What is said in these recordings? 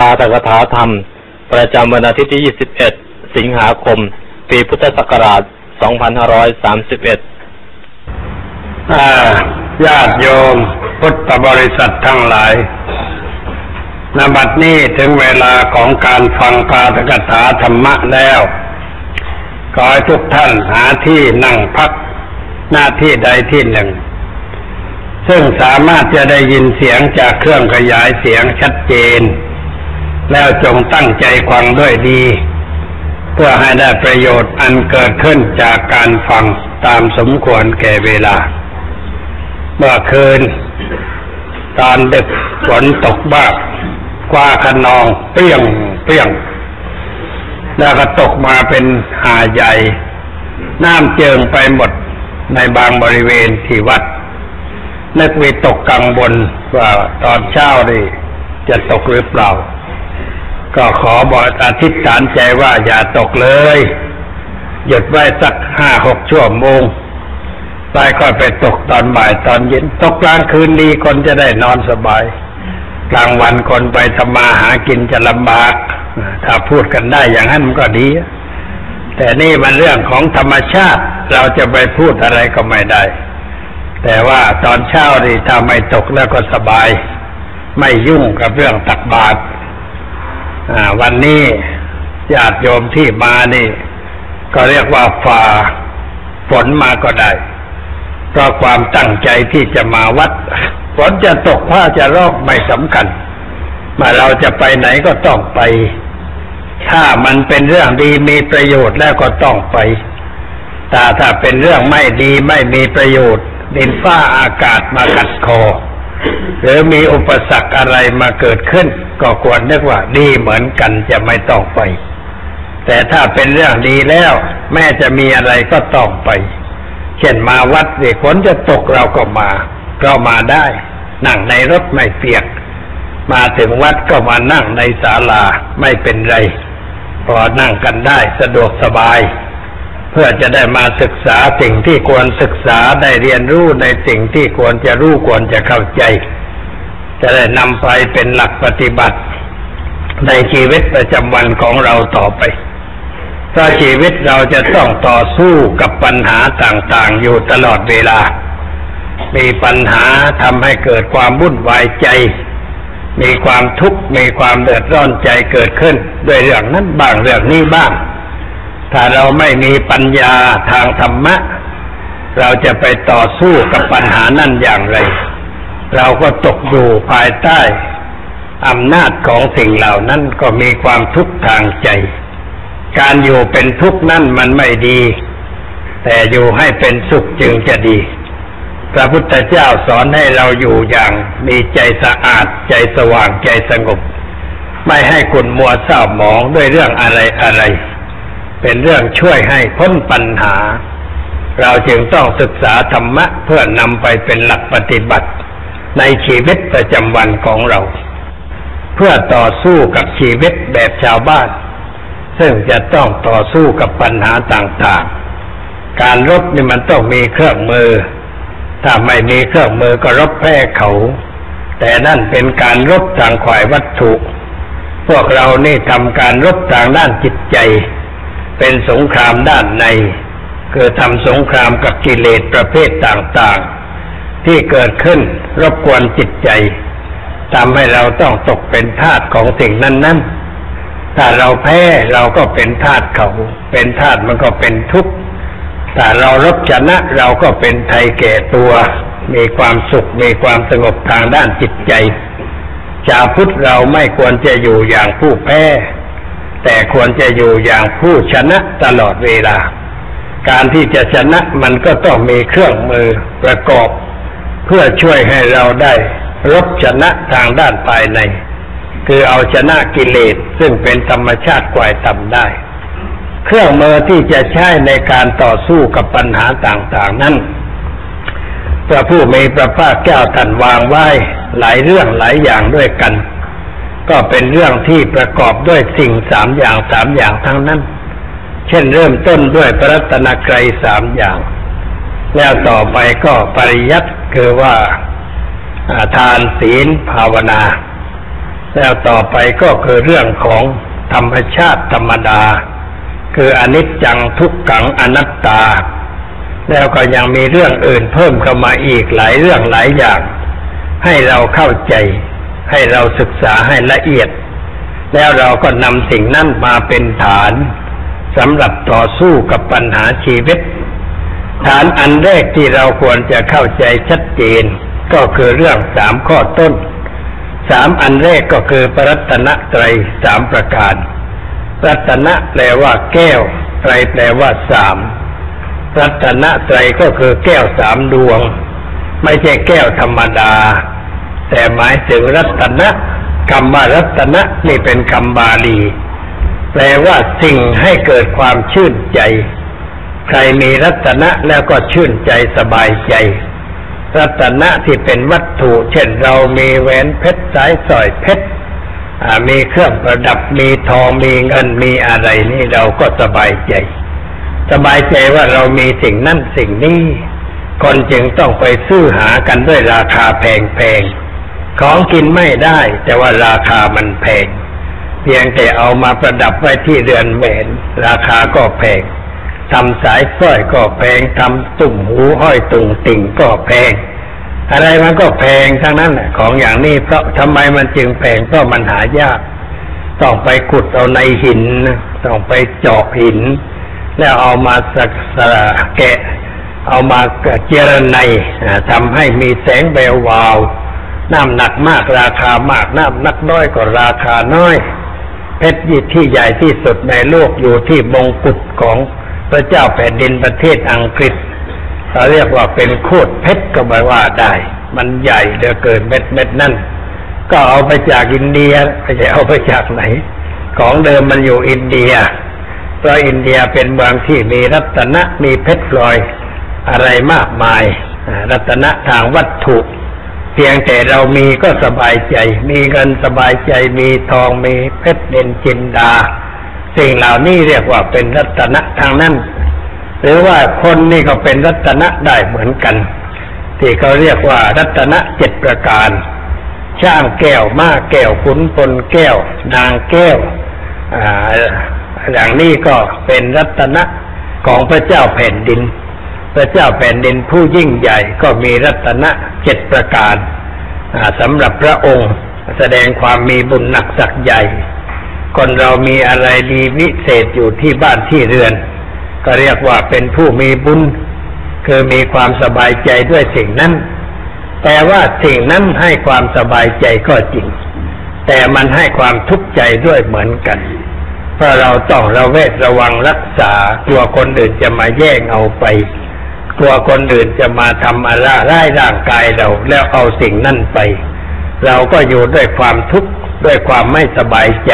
อาตกถาธรรม ประจำวันอาทิตย์ที่ 21 สิงหาคม ปีพุทธศักราช 2531อ่าญาติโยม พุทธบริษัททั้งหลายนบัดนี้ถึงเวลาของการฟังปาฐกถาธรรมะแล้ว ขอให้ทุกท่านหาที่นั่งพักหน้าที่ใดที่หนึ่ง ซึ่งสามารถจะได้ยินเสียงจากเครื่องขยายเสียงชัดเจน แล้วจงตั้งใจฟังด้วยดี เพื่อให้ได้ประโยชน์อันเกิดขึ้นจากการฟังตามสมควรแก่เวลา เมื่อคืน ตอนดึกฝนตกบ้างกว่าขนองเปรี้ยงเปรี้ยง แล้วก็ตกมาเป็นหาใหญ่ น้ำเจิงไปหมดในบางบริเวณที่วัด นึกวิตกกังวลว่าตอนเช้านี่จะตกหรือเปล่า ก็ขอบอกอธิษฐานใจว่าอย่าตกเลย หยุดไว้สักห้าหกชั่วโมงไปก็ไปตกตอนบ่ายตอนเย็น ตกกลางคืนดีคนจะได้นอนสบาย กลางวันคนไปทำมาหากินจะลำบาก ถ้าพูดกันได้อย่างนั้นมันก็ดี แต่นี่มันเรื่องของธรรมชาติ เราจะไปพูดอะไรก็ไม่ได้ แต่ว่าตอนเช้านี่ถ้าไม่ตกแล้วก็สบาย ไม่ยุ่งกับเรื่องตักบาตร วันนี้ญาติโยมที่มานี่ ก็เรียกว่าฝ่าฝนมาก็ได้ เพราะความตั้งใจที่จะมาวัดฝนจะตกผ้าจะรอกไม่สำคัญ มาเราจะไปไหนก็ต้องไป ถ้ามันเป็นเรื่องดีมีประโยชน์แล้วก็ต้องไปแต่ถ้าเป็นเรื่องไม่ดีไม่มีประโยชน์ดินฟ้าอากาศมากัดคอ หรือมีอุปสรรคอะไรมาเกิดขึ้น ก็ควรนึกว่าดีเหมือนกันจะไม่ต้องไป แต่ถ้าเป็นเรื่องดีแล้ว แม้จะมีอะไรก็ต้องไป เช่นมาวัดสิฝนจะตกเราก็มา ก็มาได้นั่งในรถไม่เปียก มาถึงวัดก็มานั่งในศาลาไม่เป็นไรพอนั่งกันได้สะดวกสบาย เพื่อจะได้มาศึกษาสิ่งที่ควรศึกษาได้เรียนรู้ในสิ่งที่ควรจะรู้ควรจะเข้าใจ จะได้นำไปเป็นหลักปฏิบัติในชีวิตประจำวันของเราต่อไปเพราะชีวิตเราจะต้องต่อสู้กับปัญหาต่างๆ อยู่ตลอดเวลา มีปัญหาทำให้เกิดความวุ่นวายใจ มีความทุกข์ มีความเดือดร้อนใจเกิดขึ้นด้วยเรื่องนั้นบ้างเรื่องนี้บ้าง ถ้าเราไม่มีปัญญาทางธรรมะ เราจะไปต่อสู้กับปัญหานั่นอย่างไร เราก็ตกอยู่ภายใต้อำนาจของสิ่งเหล่านั้นก็มีความทุกข์ทางใจ การอยู่เป็นทุกข์นั่นมันไม่ดี แต่อยู่ให้เป็นสุขจึงจะดี พระพุทธเจ้าสอนให้เราอยู่อย่างมีใจสะอาดใจสว่างใจสงบ ไม่ให้คุณมัวเศร้าหมองด้วยเรื่องอะไรอะไร เป็นเรื่องช่วยให้พ้นปัญหา เราจึงต้องศึกษาธรรมะเพื่อนำไปเป็นหลักปฏิบัติ ในชีวิตประจำวันของเรา เพื่อต่อสู้กับชีวิตแบบชาวบ้าน ซึ่งจะต้องต่อสู้กับปัญหาต่างๆ การรบนี่มันต้องมีเครื่องมือ ถ้าไม่มีเครื่องมือก็รบแพ้เขา แต่นั่นเป็นการรบทางขวายวัตถุ พวกเรานี่ทำการรบทางด้านจิตใจ เป็นสงครามด้านใน คือทำสงครามกับกิเลสประเภทต่างๆ ที่เกิดขึ้นรบกวนจิตใจทำให้เราต้องตกเป็นทาสของสิ่งนั้นๆ ถ้าเราแพ้เราก็เป็นทาสเขา เป็นทาสมันก็เป็นทุกข์ถ้าเรารบชนะเราก็เป็นไทยแก่ตัว มีความสุขมีความสงบทางด้านจิตใจชาวพุทธเราไม่ควรจะอยู่อย่างผู้แพ้ แต่ควรจะอยู่อย่างผู้ชนะตลอดเวลา การที่จะชนะมันก็ต้องมีเครื่องมือประกอบ เพื่อช่วยให้เราได้รบชนะทางด้านภายใน คือเอาชนะกิเลสซึ่งเป็นธรรมชาติกวายต่ำได้ เครื่องมือที่จะใช้ในการต่อสู้กับปัญหาต่างๆนั้นพระผู้มีพระภาคเจ้าท่านวางไว้หลายเรื่องหลายอย่างด้วยกัน ก็เป็นเรื่องที่ประกอบด้วยสิ่งสามอย่างสามอย่างทั้งนั้น เช่นเริ่มต้นด้วยพระรัตนกรัยสามอย่าง แล้วต่อไปก็ปริยัติคือว่าทานศีลภาวนา แล้วต่อไปก็คือเรื่องของธรรมชาติธรรมดา คืออนิจจังทุกขังอนัตตา แล้วก็ยังมีเรื่องอื่นเพิ่มเข้ามาอีกหลายเรื่องหลายอย่าง ให้เราเข้าใจ ให้เราศึกษาให้ละเอียด แล้วเราก็นำสิ่งนั้นมาเป็นฐานสำหรับต่อสู้กับปัญหาชีวิต ฐานอันแรกที่เราควรจะเข้าใจชัดเจน ก็คือเรื่องสามข้อต้น สามอันแรกก็คือปรัตนไตรสามประการ รัตนะแปลว่าแก้ว ไตรแปลว่าสามรัตนะไตรก็คือแก้วสามดวง ไม่ใช่แก้วธรรมดา แต่หมายถึงรัตนะคำว่ารัตนะนี่เป็นคำบาลี แปลว่าสิ่งให้เกิดความชื่นใจ ใครมีรัตนะแล้วก็ชื่นใจสบายใจ รัตนะที่เป็นวัตถุ เช่นเรามีแหวนเพชรสายสร้อยเพชรมีเครื่องประดับมีทองมีเงินมีอะไรนี่เราก็สบายใจ สบายใจว่าเรามีสิ่งนั่นสิ่งนี้ คนจึงต้องไปซื้อหากันด้วยราคาแพงๆของกินไม่ได้ แต่ว่าราคามันแพง เพียงแต่เอามาประดับไว้ที่เรือนแหวน ราคาก็แพง ทำสายสร้อยก็แพงทำตุ่มหูห้อยตุ่งติ่งก็แพง อะไรมันก็แพงทั้งนั้นแหละของอย่างนี้เพราะทำไมมันจึงแพงเพราะมันหายาก ต้องไปขุดเอาในหิน ต้องไปเจาะหิน แล้วเอามาสักสระแกะ เอามาเจรไนทำให้มีแสงแวววาวน้ำหนักมากราคามากน้ำหนักน้อยก็ราคาน้อย เพชรยี่ที่ใหญ่ที่สุดในโลกอยู่ที่มงกุฎของ พระเจ้าแผ่นดินประเทศอังกฤษเขาเรียกว่าเป็นโคตรเพชรก็ไม่ว่าได้ มันใหญ่เหลือเกินเม็ดเม็ดนั่น ก็เอาไปจากอินเดียไม่ใช่เอาไปจากไหน ของเดิมมันอยู่อินเดีย เพราะอินเดียเป็นเมืองที่มีรัตนะมีเพชรพลอยอะไรมากมาย รัตนะทางวัตถุ เพียงแต่เรามีก็สบายใจ มีเงินสบายใจมีทองมีเพชรเด่นจินดา สิ่งเหล่านี้เรียกว่าเป็นรัตนะทางนั้น หรือว่าคนนี่ก็เป็นรัตนะได้เหมือนกัน ที่เขาเรียกว่ารัตนะเจ็ดประการ ช่างแก้วมาแก้วขุนพลแก้ว นางแก้วออย่างนี้ก็เป็นรัตนะของพระเจ้าแผ่นดิน พระเจ้าแผ่นดินผู้ยิ่งใหญ่ก็มีรัตนะเจ็ดประการสำหรับพระองค์แสดงความมีบุญหนักสักใหญ่ คนเรามีอะไรดีวิเศษอยู่ที่บ้านที่เรือน ก็เรียกว่าเป็นผู้มีบุญ คือมีความสบายใจด้วยสิ่งนั้น แต่ว่าสิ่งนั้นให้ความสบายใจก็จริง แต่มันให้ความทุกข์ใจด้วยเหมือนกัน เพราะเราต้องระเวทระวังรักษากลัวคนอื่นจะมาแย่งเอาไปกลัวคนอื่นจะมาทำอะไรร้ายร่างกายเราแล้วเอาสิ่งนั่นไป เราก็อยู่ด้วยความทุกข์ด้วยความไม่สบายใจ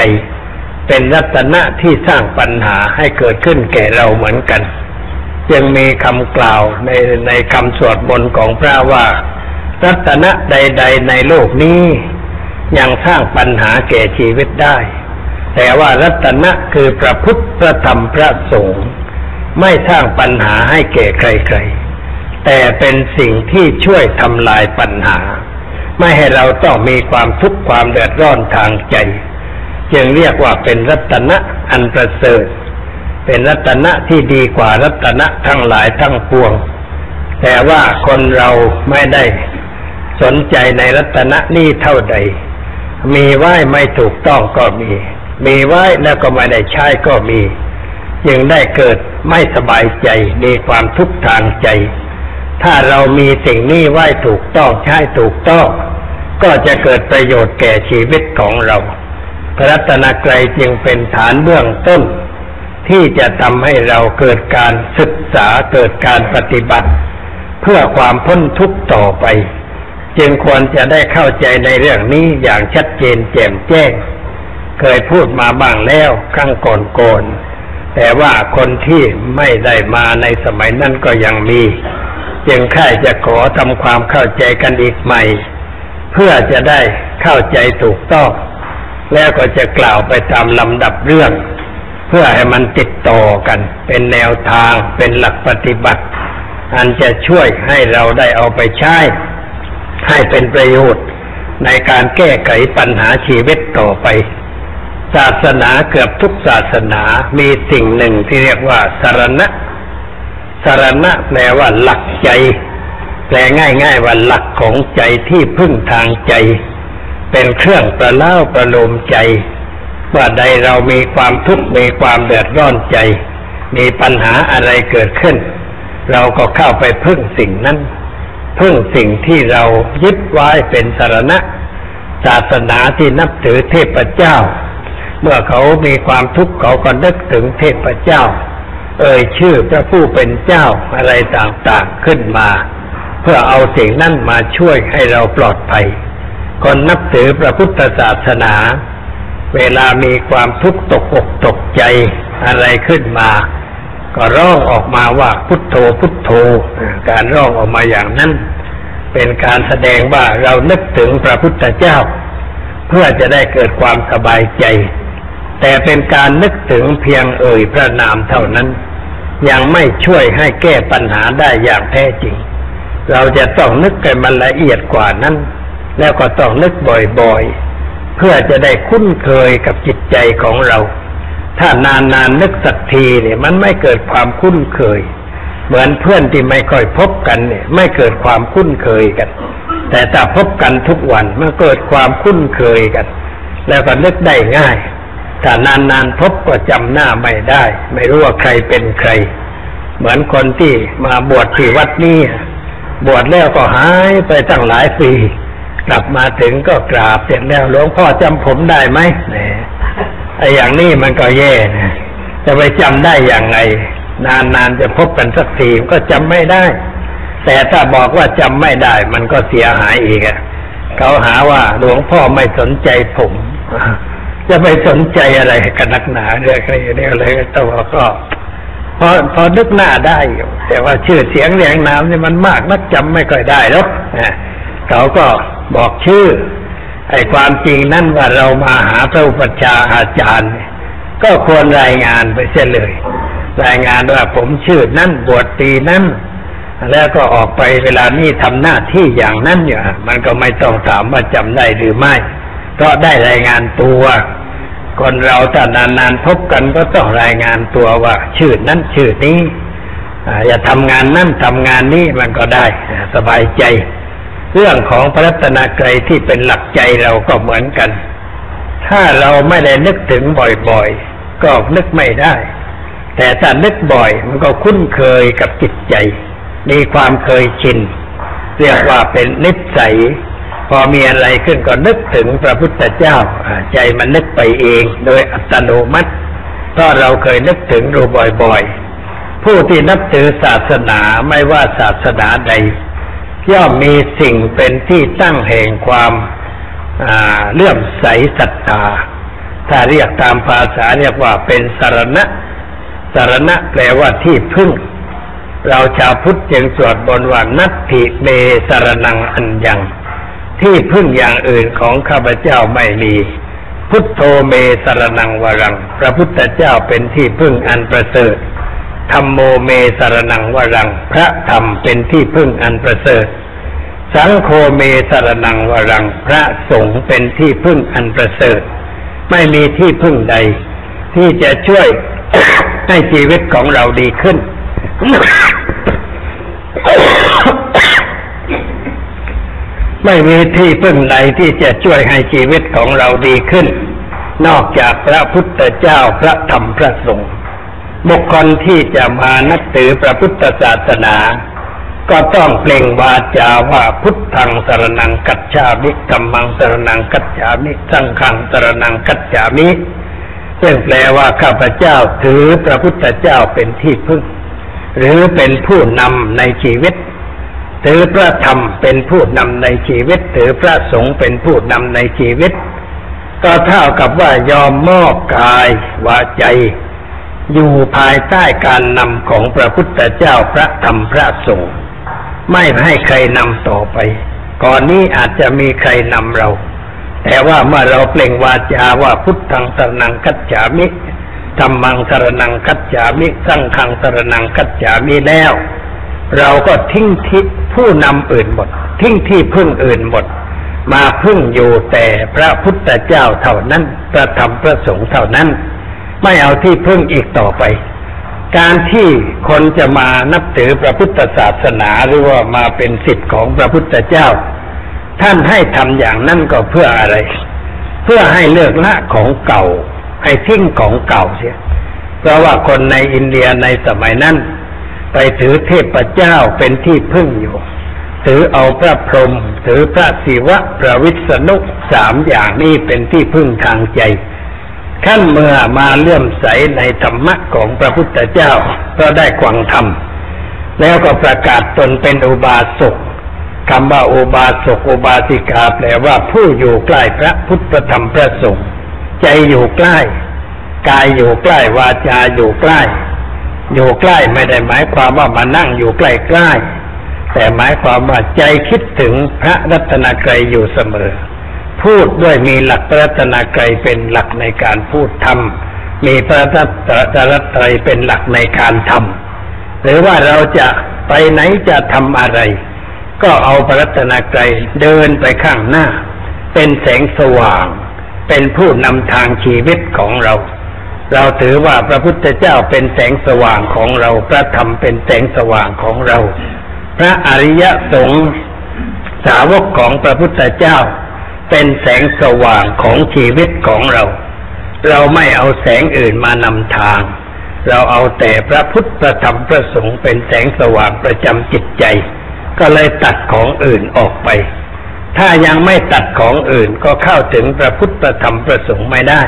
เป็นรัตนะที่สร้างปัญหาให้เกิดขึ้นแก่เราเหมือนกันจึงมีคำกล่าวในในคำสวดมนต์ของพระว่า รัตนะใด ๆ ในโลกนี้ ยังสร้างปัญหาแก่ชีวิตได้ แต่ว่ารัตนะคือพระพุทธพระธรรมพระสงฆ์ไม่สร้างปัญหาให้แก่ใครๆ แต่เป็นสิ่งที่ช่วยทำลายปัญหา ไม่ให้เราต้องมีความทุกข์ความเดือดร้อนทางใจ จึงเรียกว่าเป็นรัตนะอันประเสริฐ เป็นรัตนะที่ดีกว่ารัตนะทั้งหลายทั้งปวง แต่ว่าคนเราไม่ได้สนใจในรัตนะนี้เท่าใด มีไหว้ไม่ถูกต้องก็มี มีไหว้แล้วก็ไม่ได้ใช้ก็มีจึงได้เกิดไม่สบายใจมีความทุกข์ทางใจ ถ้าเรามีสิ่งนี้ไหว้ถูกต้องใช้ถูกต้อง ก็จะเกิดประโยชน์แก่ชีวิตของเรา พระรัตนกรัยจึงเป็นฐานเบื้องต้น ที่จะทำให้เราเกิดการศึกษาเกิดการปฏิบัติ เพื่อความพ้นทุกข์ต่อไป จึงควรจะได้เข้าใจในเรื่องนี้อย่างชัดเจนแจ่มแจ้ง เคยพูดมาบ้างแล้วครั้งก่อนๆแต่ว่าคนที่ไม่ได้มาในสมัยนั้นก็ยังมี จึงค่ายจะขอทำความเข้าใจกันอีกใหม่ เพื่อจะได้เข้าใจถูกต้อง แล้วก็จะกล่าวไปตามลำดับเรื่อง เพื่อให้มันติดต่อกัน เป็นแนวทางเป็นหลักปฏิบัติ อันจะช่วยให้เราได้เอาไปใช้ ให้เป็นประโยชน์ในการแก้ไขปัญหาชีวิตต่อไป ศาสนาเกือบทุกศาสนามีสิ่งหนึ่งที่เรียกว่าสารณะสารณะแปลว่าหลักใจ แปลง่ายๆว่าหลักของใจที่พึ่งทางใจ เป็นเครื่องประเล่าประโลมใจ ว่าใดเรามีความทุกข์มีความเดือดร้อนใจ มีปัญหาอะไรเกิดขึ้น เราก็เข้าไปพึ่งสิ่งนั้น พึ่งสิ่งที่เรายึดไว้เป็นสารณะ ศาสนาที่นับถือเทพเจ้า เมื่อเขามีความทุกข์เขาก็นึกถึงเทพเจ้า เอ่ยชื่อพระผู้เป็นเจ้าอะไรต่างๆขึ้นมา เพื่อเอาสิ่งนั้นมาช่วยให้เราปลอดภัย คนนับถือพระพุทธศาสนา เวลามีความทุกข์ตกอกตกใจอะไรขึ้นมา ก็ร้องออกมาว่าพุทโธพุทโธ การร้องออกมาอย่างนั้น เป็นการแสดงว่าเรานึกถึงพระพุทธเจ้า เพื่อจะได้เกิดความสบายใจ แต่เป็นการนึกถึงเพียงเอ่ยพระนามเท่านั้น ยังไม่ช่วยให้แก้ปัญหาได้อย่างแท้จริง เราจะต้องนึกให้มันละเอียดกว่านั้น แล้วก็ต้องนึกบ่อยๆ เพื่อจะได้คุ้นเคยกับจิตใจของเรา ถ้านานๆนนึกสักทีเนี่ยมันไม่เกิดความคุ้นเคย เหมือนเพื่อนที่ไม่ค่อยพบกันเนี่ย ไม่เกิดความคุ้นเคยกัน แต่ถ้าพบกันทุกวันมันเกิดความคุ้นเคยกัน แล้วก็นึกได้ง่ายถ้านานๆพบก็จำหน้าไม่ได้ ไม่รู้ว่าใครเป็นใคร เหมือนคนที่มาบวชที่วัดนี้บวชแล้วก็หายไปตั้งหลายปี กลับมาถึงก็กราบเสร็จแล้วหลวงพ่อจำผมได้ไหมเนี่ยไอ้อย่างนี้มันก็แย่นะจะไปจำได้อย่างไง นานๆจะพบกันสักทีก็จำไม่ได้ แต่ถ้าบอกว่าจำไม่ได้ มันก็เสียหายอีกอะเขาหาว่าหลวงพ่อไม่สนใจผม จะไปสนใจอะไรกันนักหนาเรื่องอะไรเรื่องอะไรตัวก็พอพอนึกหน้าได้อยู่แต่ว่าชื่อเสียงเรียงนามนี่ยมันมากนักจำไม่ค่อยได้หรอกนะ เขาก็บอกชื่อ ไอ้ความจริงนั่นว่าเรามาหาพระอุปัชฌาย์อาจารย์ ก็ควรรายงานไปเสียเลย รายงานว่าผมชื่อนั่นบวชตีนั่นแล้วก็ออกไปเวลานี้ทำหน้าที่อย่างนั้นอยู่อะมันก็ไม่ต้องถามว่าจำได้หรือไม่ เพราะได้รายงานตัว คนเราถ้านานๆพบกันก็ต้องรายงานตัวว่า ชื่อนั้นชื่อนี้อย่าทำงานนั่นทำงานนี้มันก็ได้สบายใจ เรื่องของพระรัตนกรัยที่เป็นหลักใจเราก็เหมือนกัน ถ้าเราไม่ได้นึกถึงบ่อยๆ ก็นึกไม่ได้ แต่ถ้านึกบ่อยมันก็คุ้นเคยกับจิตใจ มีความเคยชิน เรียกว่าเป็นนิสัย พอมีอะไรขึ้นก็นึกถึงพระพุทธเจ้า ใจมันนึกไปเองโดยอัตโนมัติเพราะเราเคยนึกถึงรูบ่อยๆ ผู้ที่นับถือศาสนาไม่ว่าศาสนาใด ย่อมมีสิ่งเป็นที่ตั้งแห่งความเลื่อมใสศรัทธาถ้าเรียกตามภาษาเรียกว่าเป็นสารณะสารณะแปลว่าที่พึ่ง เราชาวพุทธจึงสวดบนว่านัตถิเมสารนังอันยัง ที่พึ่งอย่างอื่นของข้าพเจ้าไม่มีพุทโธเมสารนังวรัง พระพุทธเจ้าเป็นที่พึ่งอันประเสริฐ ธรรมโมเมสารนังวรัง พระธรรมเป็นที่พึ่งอันประเสริฐ สังโฆเมสารนังวรัง พระสงฆ์เป็นที่พึ่งอันประเสริฐ ไม่มีที่พึ่งใด ที่จะช่วยให้ชีวิตของเราดีขึ้น ไม่มีที่พึ่งใดที่จะช่วยให้ชีวิตของเราดีขึ้น นอกจากพระพุทธเจ้าพระธรรมพระสงฆ์ บุคคลที่จะมานับถือพระพุทธศาสนา ก็ต้องเปล่งวาจาว่าพุทธังสรนังกัจฉามิธรรมังสรนังกัจฉามิสังฆังสรนังกัจฉามิซึ่งแปลว่าข้าพเจ้าถือพระพุทธเจ้าเป็นที่พึ่ง หรือเป็นผู้นำในชีวิต ถือพระธรรมเป็นผู้นำในชีวิต ถือพระสงฆ์เป็นผู้นำในชีวิต ก็เท่ากับว่ายอมมอบกายวาใจ อยู่ภายใต้การนำของพระพุทธเจ้าพระธรรมพระสงฆ์ไม่ให้ใครนำต่อไป ก่อนนี้อาจจะมีใครนำเรา แต่ว่าเมื่อเราเปล่งวาจาว่าพุทธังสรนังกัจฉามิธรรมังสรนังกัจฉามิสังฆังสรนังกัจฉามิแล้ว เราก็ทิ้งที่ผู้นำอื่นหมด ทิ้งที่พึ่งอื่นหมด มาพึ่งอยู่แต่พระพุทธเจ้าเท่านั้น พระธรรมพระสงฆ์เท่านั้น ไม่เอาที่พึ่งอีกต่อไป การที่คนจะมานับถือพระพุทธศาสนาหรือว่ามาเป็นสิทธิ์ของพระพุทธเจ้า ท่านให้ทำอย่างนั้นก็เพื่ออะไร เพื่อให้เลิกละของเก่า ให้ทิ้งของเก่าเสีย เพราะว่าคนในอินเดียในสมัยนั้น ไปถือเทพเจ้าเป็นที่พึ่งอยู่ถือเอาพระพรหมถือพระศิวะพระวิษณุสามอย่างนี้เป็นที่พึ่งทางใจ ขั้นเมื่อมาเลื่อมใสในธรรมะของพระพุทธเจ้าก็ได้ควังธรรม แล้วก็ประกาศตนเป็นอุบาสกคำว่าอุบาสกอุบาสิกาแปลว่าผู้อยู่ใกล้พระพุทธธรรมพระสงฆ์ใจอยู่ใกล้กายอยู่ใกล้วาจาอยู่ใกล้ อยู่ใกล้ไม่ได้หมายความว่ามานั่งอยู่ใกล้ใกล้แต่หมายความว่าใจคิดถึงพระรัตนกรัยอยู่เสมอ พูดด้วยมีหลักพระรัตนกรเป็นหลักในการพูดทำมีพระรัตนตรัยเป็นหลักในการทำหรือว่าเราจะไปไหนจะทำอะไร ก็เอาพระรัตนกรเดินไปข้างหน้า เป็นแสงสว่าง เป็นผู้นำทางชีวิตของเรา เราถือว่าพระพุทธเจ้าเป็นแสงสว่างของเรา พระธรรมเป็นแสงสว่างของเรา พระอริยสงฆ์สาวกของพระพุทธเจ้า เป็นแสงสว่างของชีวิตของเรา เราไม่เอาแสงอื่นมานำทาง เราเอาแต่พระพุทธพระธรรมพระสงฆ์เป็นแสงสว่างประจำจิตใจ ก็เลยตัดของอื่นออกไป ถ้ายังไม่ตัดของอื่นก็เข้าถึงพระพุทธพระธรรมพระสงฆ์ไม่ได้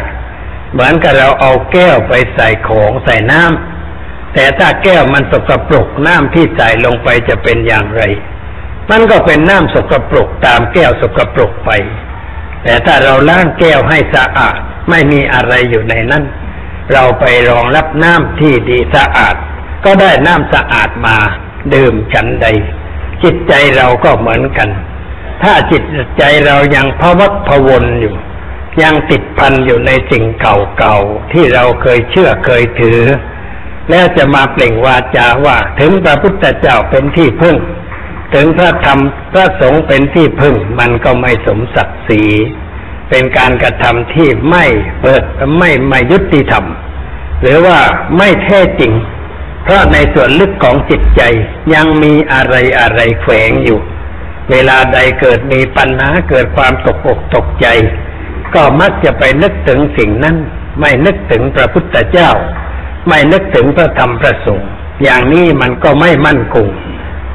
เหมือนกับเราเอาแก้วไปใส่ของใส่น้ำแต่ถ้าแก้วมันสกปรกน้ำที่ใส่ลงไปจะเป็นอย่างไรมันก็เป็นน้ำสกปรกตามแก้วสกปรกไป แต่ถ้าเราล้างแก้วให้สะอาดไม่มีอะไรอยู่ในนั้น เราไปรองรับน้ำที่ดีสะอาด ก็ได้น้ำสะอาดมาดื่มฉันใด จิตใจเราก็เหมือนกัน ถ้าจิตใจเรายังพวักพวนอยู่ ยังติดพันอยู่ในสิ่งเก่าๆที่เราเคยเชื่อเคยถือ แล้วจะมาเปล่งวาจาว่าถึงพระพุทธเจ้าเป็นที่พึ่ง ถึงพระธรรมพระสงฆ์เป็นที่พึ่งมันก็ไม่สมศักดิ์ศรีเป็นการกระทำที่ไม่เปิดไม่ไม่ยุติธรรม หรือว่าไม่แท้จริง เพราะในส่วนลึกของจิตใจยังมีอะไรอะไรแฝงอยู่ เวลาใดเกิดมีปัญหาเกิดความตกอกตกใจ ก็มักจะไปนึกถึงสิ่งนั้น ไม่นึกถึงพระพุทธเจ้า ไม่นึกถึงพระธรรมพระสงฆ์อย่างนี้มันก็ไม่มั่นคง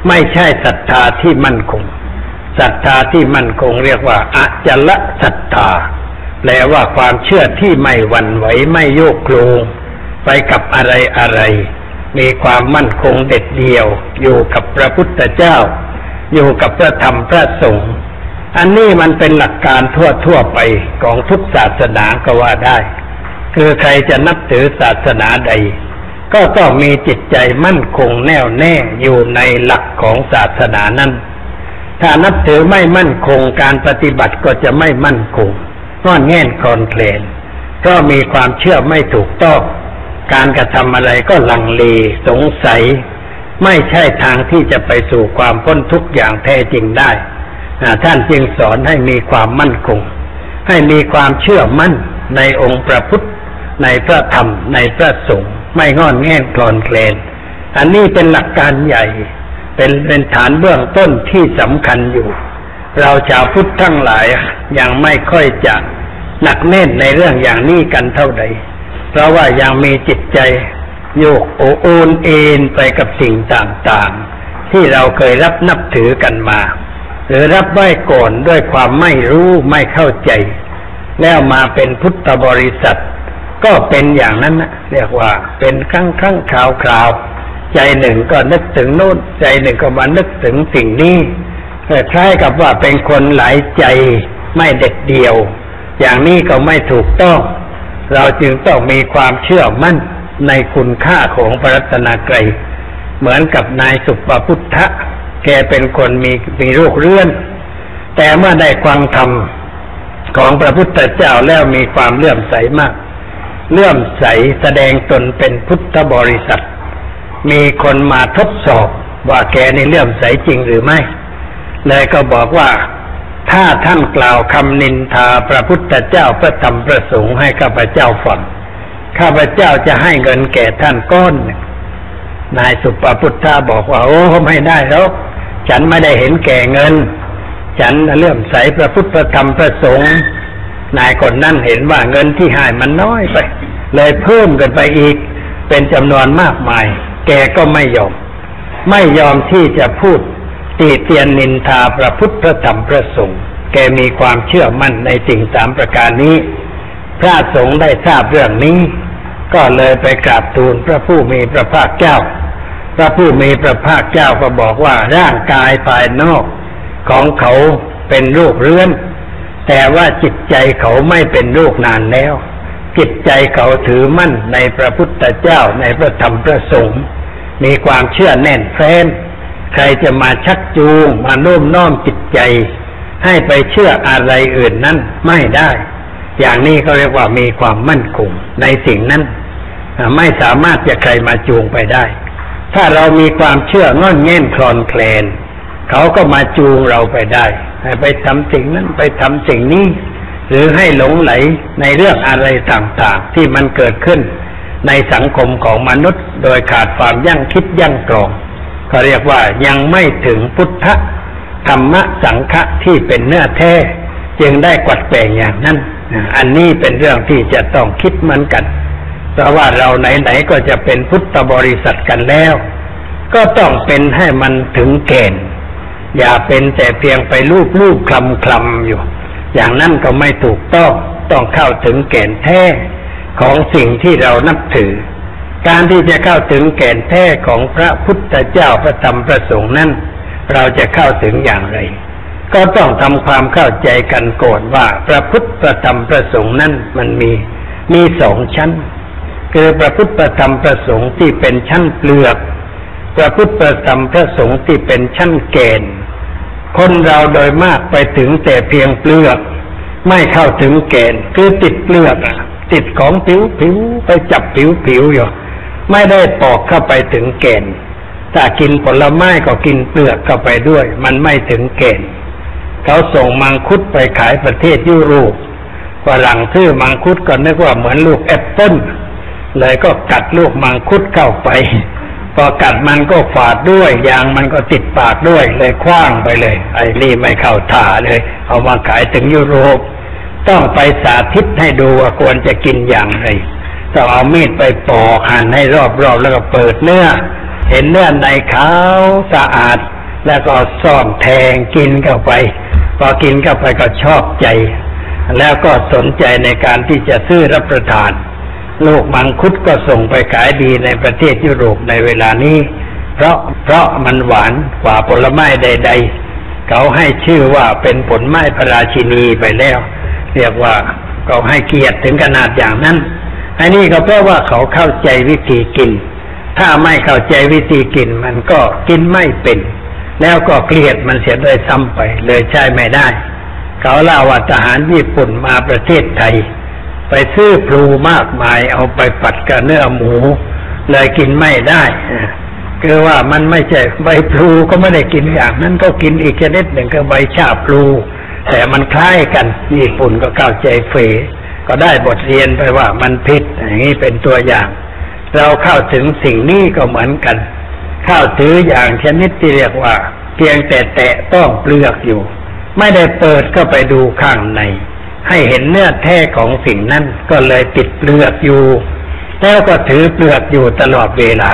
ไม่ใช่ศรัทธาที่มั่นคงศรัทธาที่มั่นคงเรียกว่าอจละศรัทธาแปลว่าความเชื่อที่ไม่หวั่นไหวไม่โยกโคลงไปกับอะไรอะไร มีความมั่นคงเด็ดเดียว อยู่กับพระพุทธเจ้า อยู่กับพระธรรมพระสงฆ์อันนี้มันเป็นหลักการทั่วทั่วไปของทุกศาสนาก็ว่าได้ คือใครจะนับถือศาสนาใด ก็ต้องมีจิตใจมั่นคงแน่วแน่อยู่ในหลักของศาสนานั้น ถ้านับถือไม่มั่นคงการปฏิบัติก็จะไม่มั่นคงงอนแง่นคลอนเคลนก็มีความเชื่อไม่ถูกต้องการกระทำอะไรก็ลังเลสงสัย ไม่ใช่ทางที่จะไปสู่ความพ้นทุกข์อย่างแท้จริงได้ท่านจึงสอนให้มีความมั่นคง ให้มีความเชื่อมั่นในองค์พระพุทธในพระธรรมในพระสงฆ์ ไม่งอนแง่นคลอนเคลนอันนี้เป็นหลักการใหญ่ เป็นเป็นฐานเบื้องต้นที่สำคัญอยู่ เราชาวพุทธทั้งหลายยังไม่ค่อยจะหนักแน่นในเรื่องอย่างนี้กันเท่าใด เพราะว่ายังมีจิตใจโยกโอโอนเอ็นไปกับสิ่งต่างๆ ที่เราเคยรับนับถือกันมา หรือรับไว้ก่อนด้วยความไม่รู้ไม่เข้าใจ แล้วมาเป็นพุทธบริษัท ก็เป็นอย่างนั้นนะเรียกว่าเป็นครั้งครั้งคราวคราวใจหนึ่งก็นึกถึงโน้นใจหนึ่งก็มานึกถึงสิ่งนี้คล้ายกับว่าเป็นคนหลายใจไม่เด็ดเดียว อย่างนี้ก็ไม่ถูกต้อง เราจึงต้องมีความเชื่อมั่นในคุณค่าของพระรัตนกรัยเหมือนกับนายสุปพุทธะแกเป็นคนมีมีโรคเรื้อน แต่เมื่อได้ฟังธรรมของพระพุทธเจ้าแล้วมีความเลื่อมใสมาก เลื่อมใสแสดงตนเป็นพุทธบริษัท มีคนมาทดสอบว่าแกในเลื่อมใสจริงหรือไม่ เลยก็บอกว่าถ้าท่านกล่าวคำนินทาพระพุทธเจ้าพระธรรมพระสงฆ์ให้ข้าพเจ้าฟังข้าพเจ้าจะให้เงินแก่ท่านก้อนหนึ่งนายสุปพุทธาบอกว่าโอ้ไม่ได้แล้วฉันไม่ได้เห็นแก่เงิน ฉันเลื่อมใสพระพุทธธรรมพระสงฆ์ นายคนนั้นเห็นว่าเงินที่ให้มันน้อยไป เลยเพิ่มกันไปอีก เป็นจำนวนมากมาย แกก็ไม่ยอม ไม่ยอมที่จะพูดตีเตียนนินทาพระพุทธธรรมพระสงฆ์แกมีความเชื่อมั่นในสิ่งสามประการนี้ พระสงฆ์ได้ทราบเรื่องนี้ ก็เลยไปกราบทูลพระผู้มีพระภาคเจ้า พระผู้มีพระภาคเจ้าก็บอกว่าร่างกายภายนอกของเขาเป็นรูปเรื้อน แต่ว่าจิตใจเขาไม่เป็นรูปนานแล้ว จิตใจเขาถือมั่นในพระพุทธเจ้าในพระธรรมพระสงฆ์มีความเชื่อแน่นแฟ้นใครจะมาชักจูงมาโน้มน้อมจิตใจ ให้ไปเชื่ออะไรอื่นนั้นไม่ได้ อย่างนี้เขาเรียกว่ามีความมั่นคงในสิ่งนั้น ไม่สามารถจะใครมาจูงไปได้ ถ้าเรามีความเชื่องอนแง่นคลอนแคลน เขาก็มาจูงเราไปได้ ให้ไปทำสิ่งนั้นไปทำสิ่งนี้ หรือให้หลงไหลในเรื่องอะไรต่างๆ ที่มันเกิดขึ้น ในสังคมของมนุษย์ โดยขาดความยั่งคิดยั่งกรองเขาเรียกว่ายังไม่ถึงพุทธธรรมสังฆะที่เป็นเนื้อแท้ จึงได้กวัดแปลงอย่างนั้น อันนี้เป็นเรื่องที่จะต้องคิดเหมือนกัน เพราะว่าเราไหนๆก็จะเป็นพุทธบริษัทกันแล้ว ก็ต้องเป็นให้มันถึงเกณฑ์ อย่าเป็นแต่เพียงไปรูปรูปคลำคลำอยู่ อย่างนั้นก็ไม่ถูกต้องต้องเข้าถึงแก่นแท้ของสิ่งที่เรานับถือ การที่จะเข้าถึงแก่นแท้ของพระพุทธเจ้าพระธรรมพระสงฆ์นั้นเราจะเข้าถึงอย่างไร ก็ต้องทำความเข้าใจกันก่อนว่าพระพุทธพระธรรมพระสงฆ์นั้นมันมีมีสองชั้น คือพระพุทธพระธรรมพระสงฆ์ที่เป็นชั้นเปลือก พระพุทธพระธรรมพระสงฆ์ที่เป็นชั้นเกณฑ์ คนเราโดยมากไปถึงแต่เพียงเปลือก ไม่เข้าถึงเกณฑ์คือติดเปลือกอะติดของผิวผิวไปจับผิวผิวอยู่ไม่ได้ปอกเข้าไปถึงเกณฑ์ถ้ากินผลไม้ก็กินเปลือกเข้าไปด้วย มันไม่ถึงเกณฑ์เขาส่งมังคุดไปขายประเทศยุโรปฝรั่งซื้อมังคุดก็นึกว่าเหมือนลูกแอปเปิ้ลเลยก็กัดลูกมังคุดเข้าไป พอกัดมันก็ฝาดด้วยยางมันก็ติดปากด้วยเลยคว้างไปเลย ไอ้นี่ไม่เข้าท่าเลย เอามาขายถึงยุโรป ต้องไปสาธิตให้ดูว่าควรจะกินอย่างไรต้องเอามีดไปปอกหั่นให้รอบๆแล้วก็เปิดเนื้อ เห็นเนื้อในขาวสะอาด แล้วก็ซ่อมแทงกินเข้าไป พอกินเข้าไปก็ชอบใจ แล้วก็สนใจในการที่จะซื้อรับประทาน ลูกมังคุดก็ส่งไปขายดีในประเทศยุโรปในเวลานี้ เพราะเพราะมันหวานกว่าผลไม้ใด ๆ เขาให้ชื่อว่าเป็นผลไม้พระราชินีไปแล้ว เรียกว่าเขาให้เกียรติถึงขนาดอย่างนั้นอันนี้ก็เพราะว่าเขาเข้าใจวิธีกิน ถ้าไม่เข้าใจวิธีกินมันก็กินไม่เป็น แล้วก็เกลียดมันเสียโดยซ้ำไปเลยใช้ไม่ได้ เขาเล่าว่าทหารญี่ปุ่นมาประเทศไทย ไปซื้อพลูมากมายเอาไปปัดกับเนื้อหมู เลยกินไม่ได้คือว่ามันไม่ใช่ใบพลูก็ไม่ได้กินอย่างนั้นก็กินอีกชนิดหนึ่งคือใบชาพลู แต่มันคล้ายกันญี่ปุ่นก็เข้าใจเฟก็ได้บทเรียนไปว่ามันผิดอย่างนี้เป็นตัวอย่าง เราเข้าถึงสิ่งนี้ก็เหมือนกัน เข้าถืออย่างชนิดที่เรียกว่า เพียงแต่แตะต้องเปลือกอยู่ ไม่ได้เปิดก็ไปดูข้างใน ให้เห็นเนื้อแท้ของสิ่งนั้นก็เลยติดเปลือกอยู่ แล้วก็ถือเปลือกอยู่ตลอดเวลา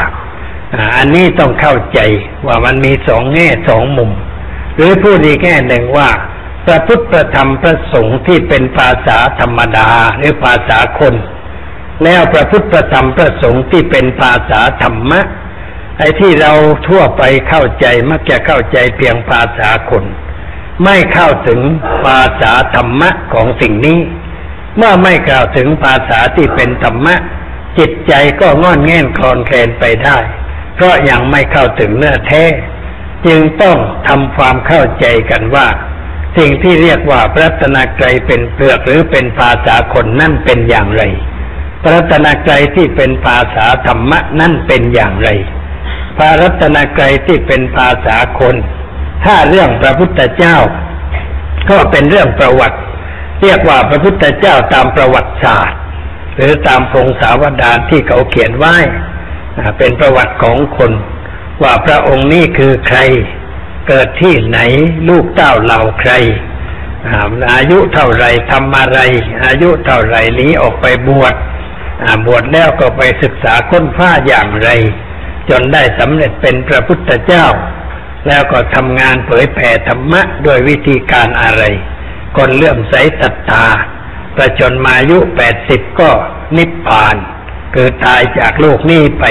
อันนี้ต้องเข้าใจว่ามันมีสองแง่สองมุม หรือพูดอีกแง่หนึ่งว่าพระพุทธประธรรมพระสงฆ์ที่เป็นภาษาธรรมดาหรือภาษาคน แล้วพระพุทธประธรรมพระสงฆ์ที่เป็นภาษาธรรมะไอ้ที่เราทั่วไปเข้าใจมักจะเข้าใจเพียงภาษาคน ไม่เข้าถึงภาษาธรรมะของสิ่งนี้ เมื่อไม่กล่าวถึงภาษาที่เป็นธรรมะ จิตใจก็งอนแง่นคลอนแคลนไปได้ เพราะยังไม่เข้าถึงเนื้อแท้ จึงต้องทำความเข้าใจกันว่า สิ่งที่เรียกว่าพระรัตนกรเป็นเปลือกหรือเป็นภาษาคนนั่นเป็นอย่างไรพระรัตนกรที่เป็นภาษาธรรมะนั่นเป็นอย่างไรพระรัตนกรที่เป็นภาษาคน ถ้าเรื่องพระพุทธเจ้า ก็เป็นเรื่องประวัติ เรียกว่าพระพุทธเจ้าตามประวัติศาสตร์ หรือตามพงศาวดารที่เขาเขียนไว้เป็นประวัติของคน ว่าพระองค์นี้คือใคร เกิดที่ไหนลูกเต้าเหล่าใครอายุเท่าไรทำอะไร อายุเท่าไรนี้ออกไปบวชบวชแล้วก็ไปศึกษาค้นฟ้าอย่างไร จนได้สำเร็จเป็นพระพุทธเจ้า แล้วก็ทำงานเผยแผ่ธรรมะด้วยวิธีการอะไร คนเลื่อมใสศรัทธาประชนมายุแปดสิบก็นิพพานเกิดตายจากโลกนี้ไป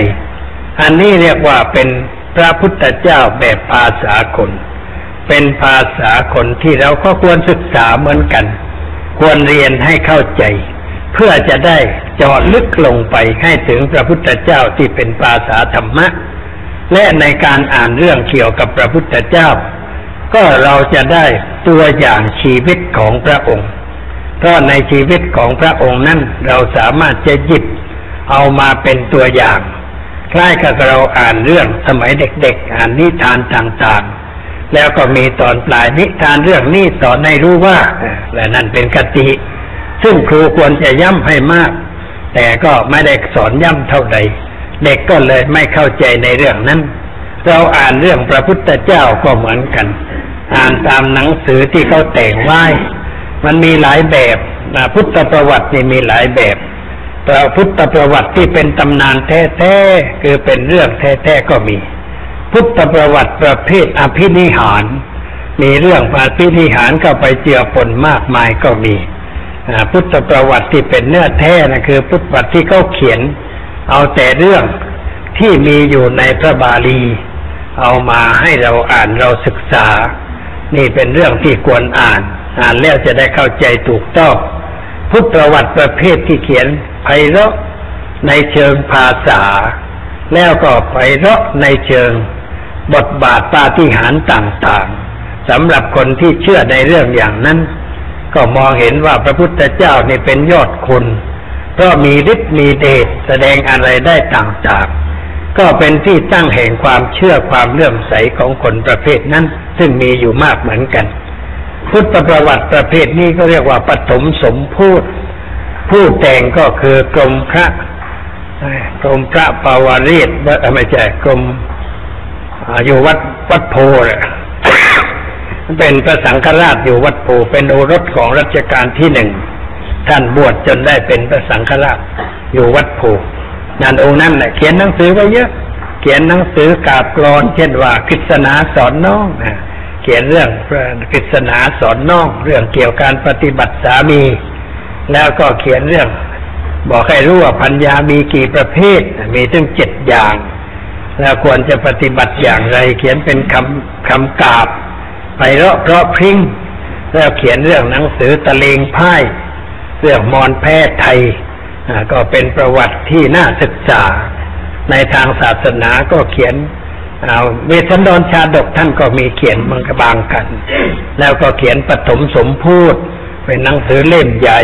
อันนี้เรียกว่าเป็นพระพุทธเจ้าแบบภาษาคน เป็นภาษาคนที่เราก็ควรศึกษาเหมือนกัน ควรเรียนให้เข้าใจ เพื่อจะได้เจาะลึกลงไปให้ถึงพระพุทธเจ้าที่เป็นภาษาธรรมะ และในการอ่านเรื่องเกี่ยวกับพระพุทธเจ้า ก็เราจะได้ตัวอย่างชีวิตของพระองค์ เพราะในชีวิตของพระองค์นั้นเราสามารถจะหยิบเอามาเป็นตัวอย่างคล้ายกับเราอ่านเรื่องสมัยเด็กๆ อ่านนิทานต่างๆ แล้วก็มีตอนปลายนิทานเรื่องนี้สอนให้รู้ว่าและนั่นเป็นกติ ซึ่งครูควรจะย้ำให้มาก แต่ก็ไม่ได้สอนย้ำเท่าใด เด็กก็เลยไม่เข้าใจในเรื่องนั้น เราอ่านเรื่องพระพุทธเจ้าก็เหมือนกัน อ่านตามหนังสือที่เขาแต่งไว้ มันมีหลายแบบพุทธประวัตินี่มีหลายแบบพระพุทธประวัติที่เป็นตำนานแท้ๆคือเป็นเรื่องแท้ๆก็มี พุทธประวัติประเภทอภินิหาร มีเรื่องอภินิหารก็ไปเจือปนมากมายก็มีพุทธประวัติที่เป็นเนื้อแท้นะคือ พุทธประวัติที่เขาเขียน เอาแต่เรื่องที่มีอยู่ในพระบาลี เอามาให้เราอ่านเราศึกษา นี่เป็นเรื่องที่ควรอ่าน อ่านแล้วจะได้เข้าใจถูกต้องพุทธประวัติประเภทที่เขียนไพเราะในเชิงภาษา แล้วก็ไพเราะในเชิงบทบาทปาฏิหาริย์ต่างๆสำหรับคนที่เชื่อในเรื่องอย่างนั้น ก็มองเห็นว่าพระพุทธเจ้านี่เป็นยอดคุณ เพราะมีฤทธิ์มีเดชแสดงอะไรได้ต่างๆ ก็เป็นที่ตั้งแห่งความเชื่อความเลื่อมใสของคนประเภทนั้น ซึ่งมีอยู่มากเหมือนกัน พุทธประวัติประเภทนี้ก็เรียกว่าปฐมสมพูดผู้แต่งก็คือกรมพระกรมพระปาวารีตไม่ใช่กรมอยู่วัดวัดโพลเป็นพระสังฆราชอยู่วัดโพเป็นโอรสของรัชกาลที่หนึ่ง ท่านบวชจนได้เป็นพระสังฆราชอยู่วัดโพนั่นองค์นั้นแหละเขียนหนังสือไว้เยอะ เขียนหนังสือกาบกรอน เช่นว่าคริสนาสอนน้องเขียนเรื่องคริสนาสอนน้องเรื่องเกี่ยวกับการปฏิบัติสามี แล้วก็เขียนเรื่อง บอกให้รู้ว่าพัญญามีกี่ประเภท มีถึงเจ็ดอย่าง แล้วควรจะปฏิบัติอย่างไร เขียนเป็นคำคำกาบไปเราะเพราะพริ้งแล้วเขียนเรื่องหนังสือตะเลงพ่าย เรื่องมอนแพทย์ไทยก็เป็นประวัติที่น่าศึกษา ในทางศาสนาก็เขียนเวทันดรชาดกท่านก็มีเขียนมังกบางกัน แล้วก็เขียนปฐมสมพูดเป็นหนังสือเล่มใหญ่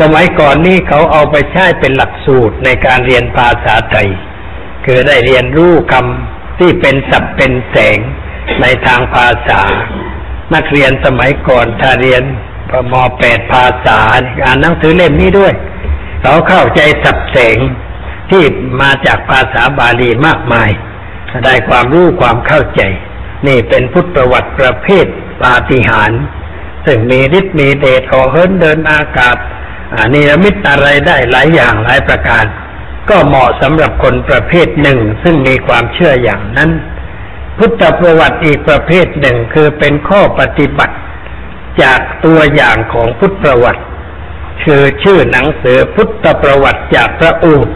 สมัยก่อนนี้เขาเอาไปใช้เป็นหลักสูตรในการเรียนภาษาไทย คือได้เรียนรู้คำที่เป็นศัพท์เป็นแสงในทางภาษา นักเรียนสมัยก่อนถ้าเรียน พมแปดภาษาอ่านหนังสือเล่มนี้ด้วยเขาเข้าใจศัพท์แสงที่มาจากภาษาบาลีมากมาย ได้ความรู้ความเข้าใจ นี่เป็นพุทธประวัติประเภทปาฏิหาริย์ซึ่งมีฤทธิ์มีเดชขอเฮินเดินอากาศนิรมิตอะไรได้หลายอย่างหลายประการ ก็เหมาะสำหรับคนประเภทหนึ่ง ซึ่งมีความเชื่ออย่างนั้น พุทธประวัติอีกประเภทหนึ่งคือเป็นข้อปฏิบัติ จากตัวอย่างของพุทธประวัติ คือชื่อหนังสือพุทธประวัติจากพระอูด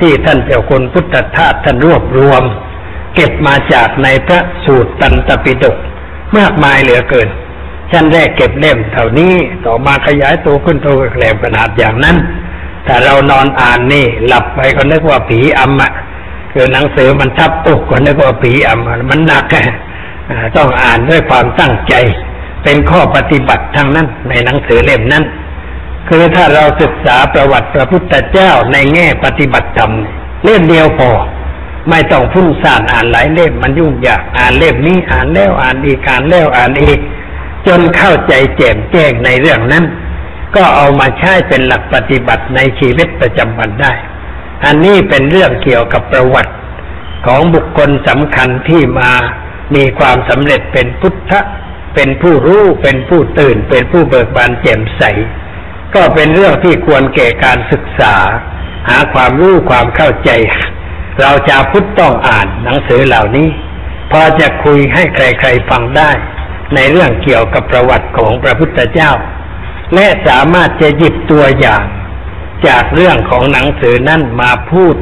ที่ท่านเจ้าคุณพุทธทาสท่านรวบรวม เก็บมาจากในพระสูตรตันตปิฎกมากมายเหลือเกิน ชั้นแรกเก็บเล่มเท่านี้ต่อมาขยายตัวขึ้นตัวแกลมขนาดอย่างนั้นถ้าเรานอนอ่านนี่ หลับไปก็นึกว่าผีอำอะคือหนังสือมันทับอกก็นึกว่าผีอำมันหนักต้องอ่านด้วยความตั้งใจ เป็นข้อปฏิบัติทั้งนั้นในหนังสือเล่มนั้น คือถ้าเราศึกษาประวัติพระพุทธเจ้าในแง่ปฏิบัติธรรมเล่มเดียวพอ ไม่ต้องพุ่งสานอ่านหลายเล่มมันยุ่งยากอ่านเล่มนี้อ่านแล้วอ่านอีกอ่านแล้วอ่านอีกจจนเข้าใจแจ่มแจ้งในเรื่องนั้น ก็เอามาใช้เป็นหลักปฏิบัติในชีวิตประจำวันได้ อันนี้เป็นเรื่องเกี่ยวกับประวัติของบุคคลสำคัญที่มามีความสำเร็จเป็นพุทธ เป็นผู้รู้เป็นผู้ตื่น เป็นผู้เบิกบานแจ่มใส ก็เป็นเรื่องที่ควรแก่การศึกษา หาความรู้ความเข้าใจ เราชาวพุทธต้องอ่านหนังสือเหล่านี้ พอจะคุยให้ใครๆฟังได้ ในเรื่องเกี่ยวกับประวัติของพระพุทธเจ้า และสามารถจะหยิบตัวอย่าง จากเรื่องของหนังสือนั่นมาพูด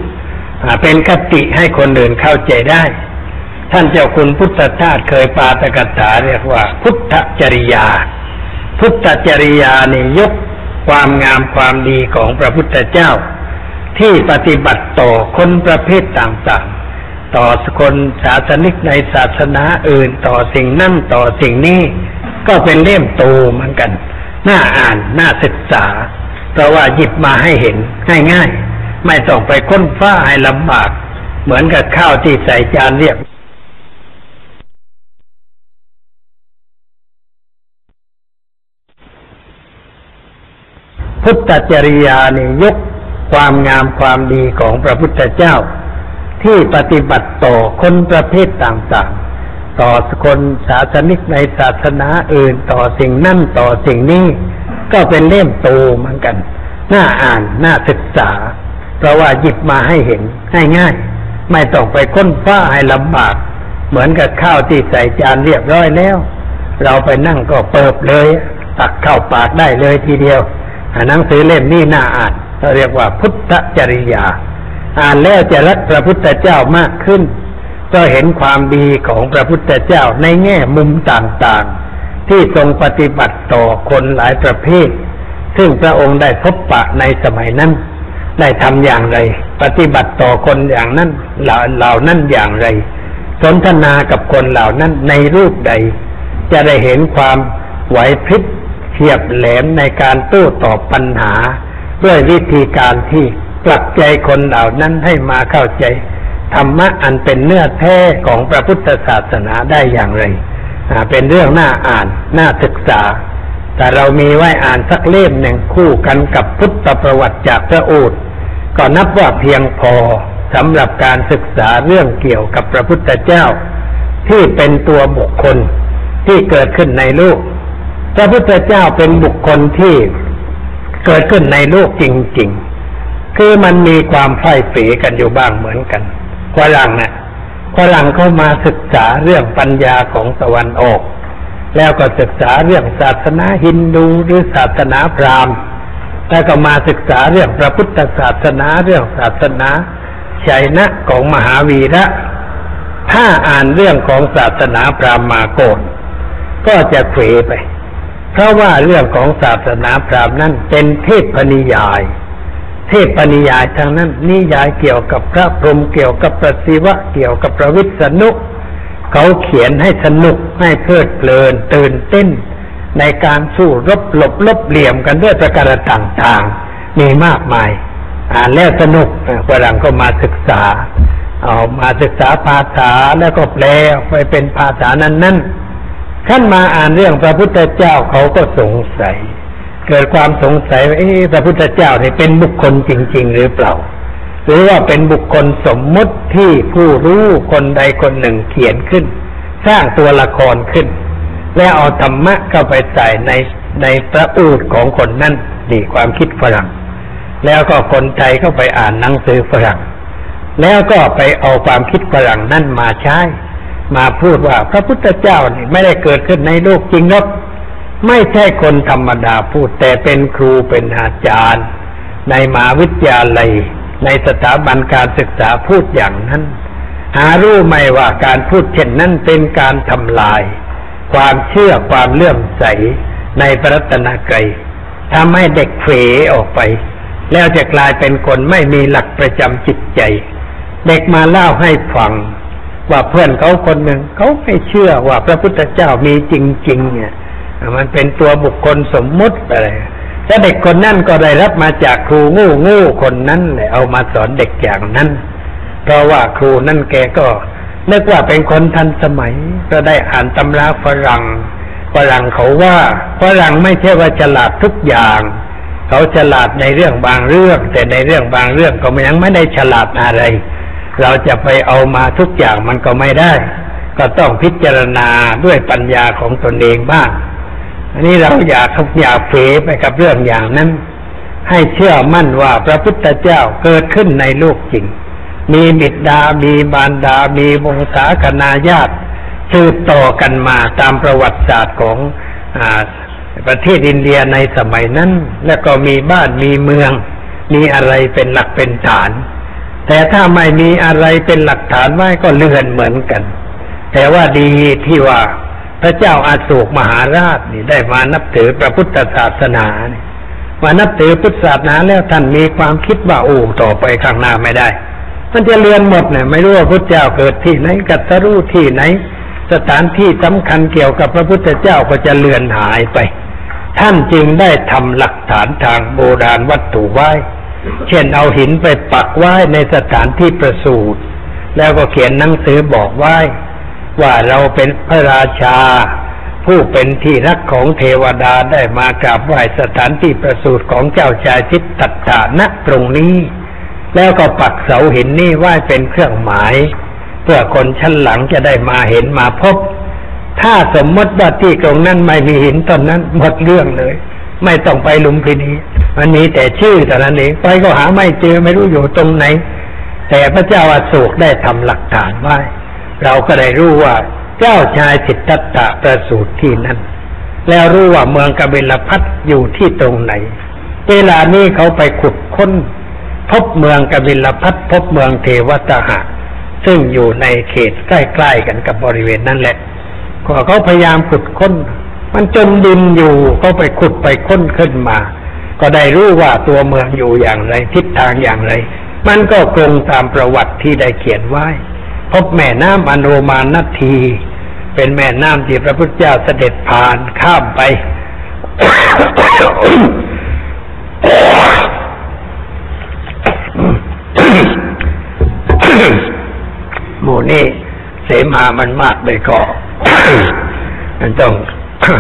เป็นคติให้คนอื่นเข้าใจได้ ท่านเจ้าคุณพุทธทาสเคยปาตกถาเรียกว่า พุทธจริยา พุทธจริยานี่ยกความงามความดีของพระพุทธเจ้า ที่ปฏิบัติต่อคนประเภทต่างๆ ต่อคนศาสนิกในศาสนาอื่นต่อสิ่งนั่นต่อสิ่งนี้ ก็เป็นเล่มโตเหมือนกัน น่าอ่านน่าศึกษา เพราะว่าหยิบมาให้เห็นง่ายๆ ไม่ต้องไปค้นฟ้าให้ลำบาก เหมือนกับข้าวที่ใส่จานเรียบ พุทธจริยานี่ยกความงามความดีของพระพุทธเจ้า ที่ปฏิบัติต่อคนประเภทต่างๆ ต่อคนศาสนิกในศาสนาอื่นต่อสิ่งนั่นต่อสิ่งนี้ ก็เป็นเล่มโตเหมือนกัน น่าอ่านน่าศึกษา เพราะว่าหยิบมาให้เห็นง่ายๆไม่ต้องไปค้นฟ้าให้ลำบาก เหมือนกับข้าวที่ใส่จานเรียบร้อยแล้ว เราไปนั่งก็เปิบเลย ตักเข้าปากได้เลยทีเดียว หนังสือเล่มนี้น่าอ่านเราเรียกว่าพุทธจริยา อ่านแล้วจะรักพระพุทธเจ้ามากขึ้น ก็เห็นความดีของพระพุทธเจ้าในแง่มุมต่างๆ ที่ทรงปฏิบัติต่อคนหลายประเภท ซึ่งพระองค์ได้พบปะในสมัยนั้น ได้ทำอย่างไร ปฏิบัติต่อคนอย่างนั้นเหล่านั้นอย่างไร สนทนากับคนเหล่านั้นในรูปใด จะได้เห็นความไหวพริบ เฉียบแหลมในการโต้ตอบปัญหา ด้วยวิธีการที่ปลักใจคนเหล่านั้นให้มาเข้าใจ ธรรมะอันเป็นเนื้อแท้ของพระพุทธศาสนาได้อย่างไร เป็นเรื่องน่าอ่านน่าศึกษา แต่เรามีไว้อ่านสักเล่มหนึ่งคู่กันกับพุทธประวัติจากพระโอษฐ์ก็นับว่าเพียงพอสำหรับการศึกษาเรื่องเกี่ยวกับพระพุทธเจ้า ที่เป็นตัวบุคคลที่เกิดขึ้นในโลก พระพุทธเจ้าเป็นบุคคลที่เกิดขึ้นในโลกจริง ๆ คือมันมีความไฟฝีกันอยู่บ้างเหมือนกันฝรั่งเนะ่ยฝรั่งเข้ามาศึกษาเรื่องปัญญาของตะวันออก แล้วก็ศึกษาเรื่องศาสนาฮินดูหรือศาสนาพราหมณ์แล้วก็มาศึกษาเรื่องพระพุทธศาสนาเรื่องศาสนาชัยนะของมหาวีระ ถ้าอ่านเรื่องของศาสนาพราหมณ์มาโกนก็จะเขวไป เพราะว่าเรื่องของศาสนาพราหมณ์นั้นเป็นเทพนิยาย เทพนิยายทางนั้น นิยายเกี่ยวกับพระพรหมเกี่ยวกับพระศิวะเกี่ยวกับพระวิษณุเขาเขียนให้สนุกให้เพลิดเพลินตื่นเต้น ในการสู้รบหลบลบเหลี่ยมกันด้วยประการต่างๆ มีมากมาย อ่านแล้วสนุกฝรั่งก็มาศึกษา เอามาศึกษาภาษาแล้วก็แปลไปเป็นภาษานั้นนั้น ท่านมาอ่านเรื่องพระพุทธเจ้าเขาก็สงสัย เกิดความสงสัยว่าเอ๊พระพุทธเจ้านี่เป็นบุคคลจริง ๆ หรือเปล่า หรือว่าเป็นบุคคลสมมุติที่ผู้รู้คนใดคนหนึ่งเขียนขึ้น สร้างตัวละครขึ้น แล้วเอาธรรมะเข้าไปใส่ในในพระอูดของคนนั้นดีความคิดฝรั่ง แล้วก็คนไทยก็ไปอ่านหนังสือฝรั่ง แล้วก็ไปเอาความคิดฝรั่งนั่นมาใช้ มาพูดว่าพระพุทธเจ้านี่ไม่ได้เกิดขึ้นในโลกจริงหรอกไม่ใช่คนธรรมดาพูดแต่เป็นครูเป็นอาจารย์ ในมหาวิทยาลัย ในสถาบันการศึกษาพูดอย่างนั้น หารู้ไหมว่าการพูดเช่นนั้นเป็นการทำลาย ความเชื่อความเลื่อมใสในพระรัตนกรัยทำให้เด็กเฟออกไป แล้วจะกลายเป็นคนไม่มีหลักประจำจิตใจ เด็กมาเล่าให้ฟัง ว่าเพื่อนเขาคนหนึ่งเขาไม่เชื่อว่าพระพุทธเจ้ามีจริง ๆ เนี่ย มันเป็นตัวบุคคลสมมุติอะไรแต่เด็กคนนั้นก็ได้รับมาจากครูงูงูคนนั้นเลยเอามาสอนเด็กอย่างนั้น เพราะว่าครูนั่นแกก็นึกว่าเป็นคนทันสมัย ก็ได้อ่านตำราฝรั่งฝรั่งเขาว่าฝรั่งไม่ใช่ว่าฉลาดทุกอย่าง เขาฉลาดในเรื่องบางเรื่อง แต่ในเรื่องบางเรื่องก็ยังไม่ได้ฉลาดอะไร เราจะไปเอามาทุกอย่างมันก็ไม่ได้ ก็ต้องพิจารณาด้วยปัญญาของตนเองบ้าง อันนี้เราอยากอยากเฟไปกับเรื่องอย่างนั้น ให้เชื่อมั่นว่าพระพุทธเจ้าเกิดขึ้นในโลกจริง มีบิดา มีบารดา มีวงศาคณาญาติสืบต่อกันมาตามประวัติศาสตร์ของอประเทศอินเดียในสมัยนั้น แล้วก็มีบ้านมีเมือง มีอะไรเป็นหลักเป็นฐาน แต่ถ้าไม่มีอะไรเป็นหลักฐานไว้ก็เลื่อนเหมือนกัน แต่ว่าดีที่ว่าพระเจ้าอาโศกมหาราชนี่ได้มานับถือพระพุทธศาสนานี่มานับถือพุทธศาสนาแล้วท่านมีความคิดว่าโอ้ต่อไปข้างหน้าไม่ได้ มันจะเลือนหมดเนี่ยไม่รู้ว่าพุทธเจ้าเกิดที่ไหนกัตตรู้ที่ไหน สถานที่สำคัญเกี่ยวกับพระพุทธเจ้าก็จะเลือนหายไป ท่านจึงได้ทำหลักฐานทางโบราณวัตถุไว้ เช่นเอาหินไปปักไว้ในสถานที่ประสูติแล้วก็เขียนหนังสือบอกไว้ ว่าเราเป็นพระราชา ผู้เป็นที่รักของเทวดาได้มากราบไหว้สถานที่ประสูติของเจ้าชายทิตตัตถาณตรงนี้ แล้วก็ปักเสาหินนี่ไว้เป็นเครื่องหมาย เพื่อคนชั้นหลังจะได้มาเห็นมาพบ ถ้าสมมติว่าที่ตรงนั้นไม่มีหินต้นนั้นหมดเรื่องเลย ไม่ต้องไปลุมพินีมันมีแต่ชื่อแต่นั้นเองไปก็หาไม่เจอไม่รู้อยู่ตรงไหน แต่พระเจ้าอาโศกได้ทำหลักฐานไว้ เราก็ได้รู้ว่าเจ้าชายสิทธัตถะประสูติที่นั่น แล้วรู้ว่าเมืองกบิลพัทอยู่ที่ตรงไหน เวลานี้เขาไปขุดค้น พบเมืองกบิลพัทพบเมืองเทวตหะซึ่งอยู่ในเขตใกล้ๆกันกับบริเวณนั้นแหละก็เขาพยายามขุดค้น มันจมดินอยู่เขาไปขุดไปค้นขึ้นมา ก็ได้รู้ว่าตัวเมืองอยู่อย่างไร ทิศทางอย่างไร มันก็ตรงตามประวัติที่ได้เขียนไว้ พบแม่น้ำอโนมานาที เป็นแม่น้ำที่พระพุทธเจ้าเสด็จผ่านข้ามไป หมู่นี่เสมามันมากเลยก็มันต้อง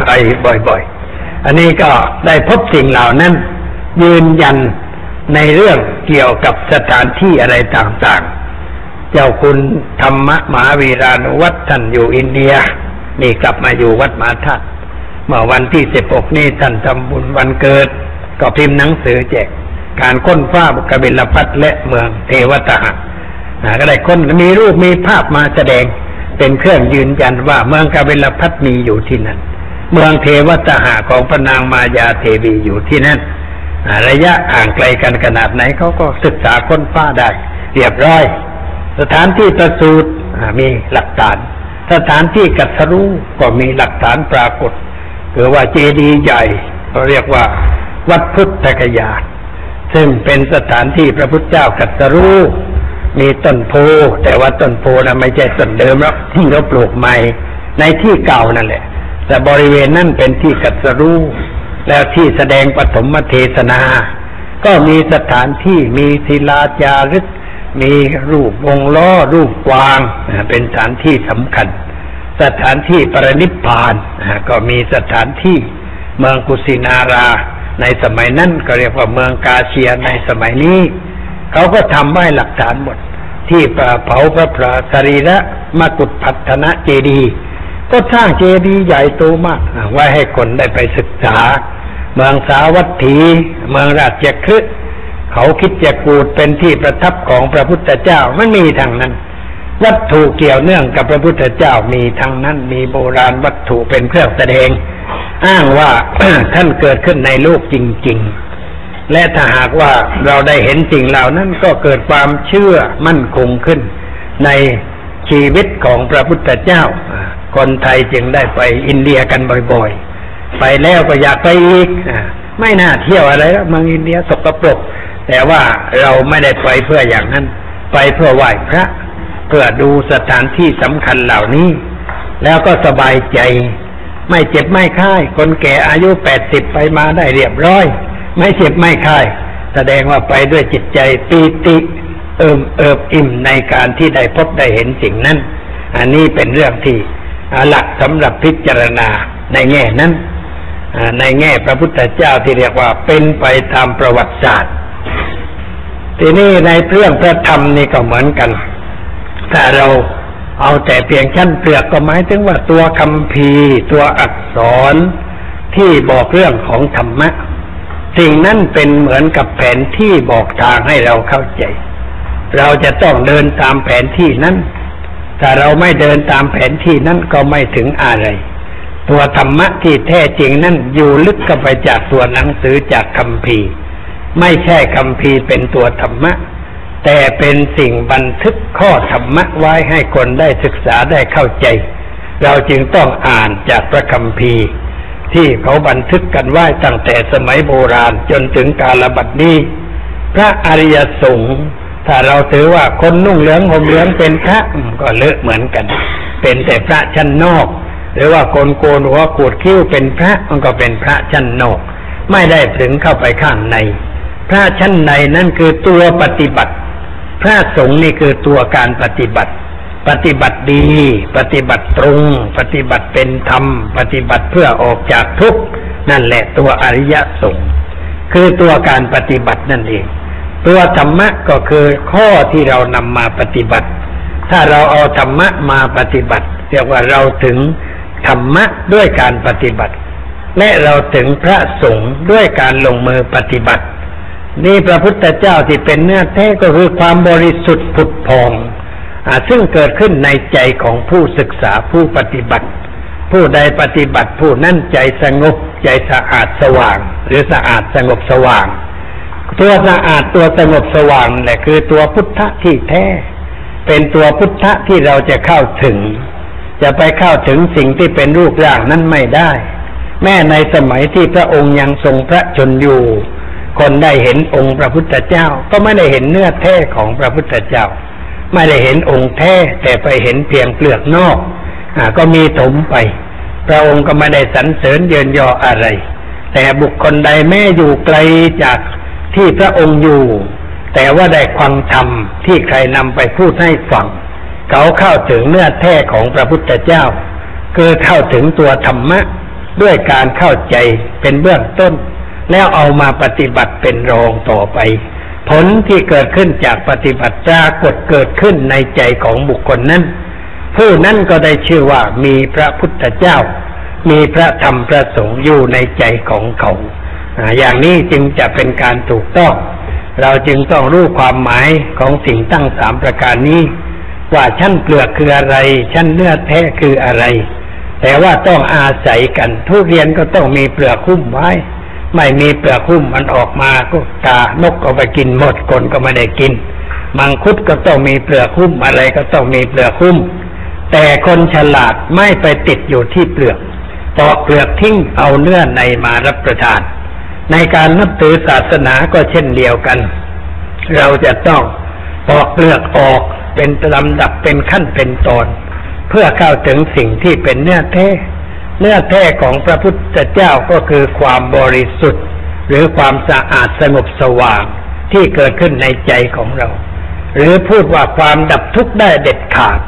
ไอบ่อยๆ อันนี้ก็ได้พบสิ่งเหล่านั้น ยืนยันในเรื่องเกี่ยวกับสถานที่อะไรต่างๆ เจ้าคุณธรรมมหาวีรานุวัฒน์ท่านอยู่อินเดีย นี่กลับมาอยู่วัดมหาธาตุเมื่อวันที่สิบหกนี่ท่านทำบุญวันเกิด ก็พิมพ์หนังสือแจกการค้นฟ้าบุกบิลพัทและเมืองเทวตหะอ่าก็ได้ค้นมีรูปมีภาพมาแสดง เป็นเครื่องยืนยันว่าเมืองกบิลพัทมีอยู่ที่นั่น เมืองเทวตหะของพระนางมายาเทวีอยู่ที่นั่นระยะห่างไกลกันขนาดไหนเขาก็ศึกษาค้นฟ้าได้ เรียบร้อย สถานที่ประสูติอ่ามีหลักฐาน สถานที่กัตรู้ก็มีหลักฐานปรากฏคือว่าเจดีย์ใหญ่เขาเรียกว่า วัดพุทธกยาซึ่งเป็นสถานที่พระพุทธเจ้ากัตรู้มีต้นโพแต่ว่าต้นโพนะไม่ใช่ต้นเดิมแล้วที่เขาปลูกใหม่ในที่เก่านั่นแหละ แต่บริเวณนั้นเป็นที่กัตรู้แล้วที่แสดงปฐมเทศนา ก็มีสถานที่มีศิลาจารึก มีรูปวงล้อรูปกวาง เป็นสถานที่สำคัญ สถานที่ปรนิพพานก็มีสถานที่เมืองกุสินารา ในสมัยนั้นก็เรียกว่าเมืองกาเชียในสมัยนี้ เขาก็ทำไว้หลักฐานหมด ที่เผาพระพระสรีระมกุฏพัฒนะเจดีย์ ก็สร้างเจดีย์ใหญ่โตมากอ่าไว้ให้คนได้ไปศึกษา เมืองสาวัตถี เมืองราชคฤห์เขาคิดจะกูดเป็นที่ประทับของพระพุทธเจ้ามันมีทางนั้น วัตถุเกี่ยวเนื่องกับพระพุทธเจ้ามีทั้งนั้นมีโบราณวัตถุเป็นเครื่องแสดง อ้างว่าท่านเกิดขึ้นในโลกจริง ๆ และถ้าหากว่าเราได้เห็นสิ่งเหล่านั้นก็เกิดความเชื่อมั่นคงขึ้น ในชีวิตของพระพุทธเจ้า คนไทยจึงได้ไปอินเดียกันบ่อยๆ ไปแล้วก็อยากไปอีกอไม่น่าเที่ยวอะไรแล้วเมืองอินเดียสกปรก แต่ว่าเราไม่ได้ไปเพื่ออย่างนั้น ไปเพื่อไหว้พระ เพื่อดูสถานที่สำคัญเหล่านี้ แล้วก็สบายใจ ไม่เจ็บไม่ไข้คนแก่อายุแปดสิบไปมาได้เรียบร้อย ไม่เจ็บไม่ไข้แสดงว่าไปด้วยจิตใจปีติเอิมเอิบอิ่มในการที่ได้พบได้เห็นสิ่งนั้น อันนี้เป็นเรื่องที่ หลักสำหรับพิจารณาในแง่นั้นในแง่พระพุทธเจ้าที่เรียกว่าเป็นไปตามประวัติศาสตร์ ทีนี้ในเรื่องพระธรรมนี่ก็เหมือนกันถ้าเราเอาแต่เพียงชั้นเปลือกก็หมายถึงว่าตัวคำพีตัวอักษรที่บอกเรื่องของธรรมะ สิ่งนั้นเป็นเหมือนกับแผนที่บอกทางให้เราเข้าใจ เราจะต้องเดินตามแผนที่นั้น ถ้าเราไม่เดินตามแผนที่นั้นก็ไม่ถึงอะไร ตัวธรรมะที่แท้จริงนั้นอยู่ลึกเข้าไปจากตัวหนังสือจากคำพีไม่ใช่คำพีเป็นตัวธรรมะ แต่เป็นสิ่งบันทึกข้อธรรมะไว้ให้คนได้ศึกษาได้เข้าใจ เราจึงต้องอ่านจากพระคัมภีที่เขาบันทึกกันไว้ตั้งแต่สมัยโบราณจนถึงกาลบัดนี้ พระอริยสงฆ์ ถ้าเราถือว่าคนนุ่งเหลืองห่มเหลืองเป็นพระก็เลอะเหมือนกัน เป็นแต่พระชั้นนอก หรือว่าคนโกนหัวขูดคิ้วเป็นพระมันก็เป็นพระชั้นนอก ไม่ได้ถึงเข้าไปข้างใน พระชั้นในนั่นคือตัวปฏิบัติ พระสงฆ์นี่คือตัวการปฏิบัติ ปฏิบัติดี ปฏิบัติตรง ปฏิบัติเป็นธรรม ปฏิบัติเพื่อออกจากทุกข์นั่นแหละตัวอริยสงฆ์คือตัวการปฏิบัตินั่นเอง ตัวธรรมะก็คือข้อที่เรานำมาปฏิบัติ ถ้าเราเอาธรรมะมาปฏิบัติ เรียกว่าเราถึงธรรมะด้วยการปฏิบัติ และเราถึงพระสงฆ์ด้วยการลงมือปฏิบัติ นี่พระพุทธเจ้าที่เป็นเนื้อแท้ก็คือความบริสุทธิ์ผุดพองอซึ่งเกิดขึ้นในใจของผู้ศึกษาผู้ปฏิบัติ ผู้ใดปฏิบัติผู้นั้นใจสงบใจสะอาดสว่าง หรือสะอาดสงบสว่าง ตัวสะอาดตัวสงบสว่างแหละคือตัวพุทธะที่แท้ เป็นตัวพุทธะที่เราจะเข้าถึง จะไปเข้าถึงสิ่งที่เป็นรูปร่างนั้นไม่ได้ แม้ในสมัยที่พระองค์ยังทรงพระชนอยู่ คนได้เห็นองค์พระพุทธเจ้า ก็ไม่ได้เห็นเนื้อแท้ของพระพุทธเจ้า ไม่ได้เห็นองค์แท้แต่ไปเห็นเพียงเปลือกนอกอก็มีถมไป พระองค์ก็ไม่ได้สรรเสริญเยินยออะไร แต่บุคคลใดแม้อยู่ไกลจาก ที่พระองค์อยู่ แต่ว่าได้ความธรรมที่ใครนำไปพูดให้ฟัง เขาเข้าถึงเนื้อแท้ของพระพุทธเจ้า คือเข้าถึงตัวธรรมะ ด้วยการเข้าใจเป็นเบื้องต้น แล้วเอามาปฏิบัติเป็นรองต่อไป ผลที่เกิดขึ้นจากปฏิบัติปรากฏเกิดขึ้นในใจของบุคคลนั้น ผู้นั้นก็ได้ชื่อว่ามีพระพุทธเจ้า มีพระธรรมพระสงฆ์อยู่ในใจของเขา อย่างนี้จึงจะเป็นการถูกต้อง เราจึงต้องรู้ความหมายของสิ่งตั้งสามประการนี้ ว่าชั้นเปลือกคืออะไร ชั้นเนื้อแท้คืออะไร แต่ว่าต้องอาศัยกันทุเรียนก็ต้องมีเปลือกหุ้มไว้ ไม่มีเปลือกหุ้มมันออกมาก็กานกก็ไปกินหมดคนก็ไม่ได้กิน มังคุดก็ต้องมีเปลือกหุ้มอะไรก็ต้องมีเปลือกหุ้ม แต่คนฉลาดไม่ไปติดอยู่ที่เปลือกปอกเปลือกทิ้งเอาเนื้อในมารับประทาน ในการนับถือศาสนาก็เช่นเดียวกัน เราจะต้องปอกเปลือกออกเป็นลำดับเป็นขั้นเป็นตอน เพื่อเข้าถึงสิ่งที่เป็นเนื้อแท้เนื้อแท้ของพระพุทธเจ้าก็คือความบริสุทธิ์ หรือความสะอาดสงบสว่างที่เกิดขึ้นในใจของเรา หรือพูดว่าความดับทุกข์ได้เด็ดขาด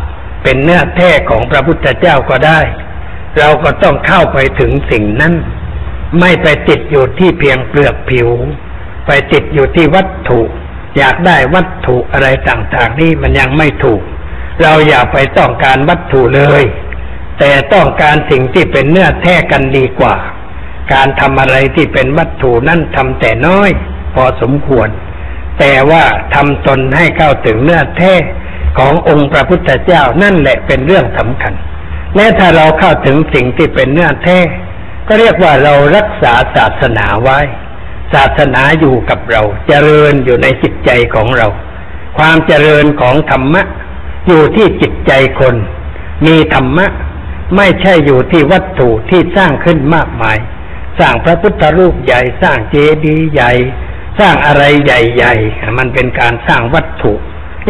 เป็นเนื้อแท้ของพระพุทธเจ้าก็ได้ เราก็ต้องเข้าไปถึงสิ่งนั้น ไม่ไปติดอยู่ที่เพียงเปลือกผิว ไปติดอยู่ที่วัตถุ อยากได้วัตถุอะไรต่างๆนี่มันยังไม่ถูก เราอย่าไปต้องการวัตถุเลย แต่ต้องการสิ่งที่เป็นเนื้อแท้กันดีกว่า การทำอะไรที่เป็นวัตถุนั่นทำแต่น้อย พอสมควร แต่ว่าทำตนให้เข้าถึงเนื้อแท้ขององค์พระพุทธเจ้านั่นแหละเป็นเรื่องสำคัญ และถ้าเราเข้าถึงสิ่งที่เป็นเนื้อแท้ ก็เรียกว่าเรารักษาศาสนาไว้ ศาสนาอยู่กับเรา เจริญอยู่ในจิตใจของเรา ความเจริญของธรรมะ อยู่ที่จิตใจคน มีธรรมะ ไม่ใช่อยู่ที่วัตถุที่สร้างขึ้นมากมาย สร้างพระพุทธรูปใหญ่สร้างเจดีย์ใหญ่ สร้างอะไรใหญ่ๆมันเป็นการสร้างวัตถุ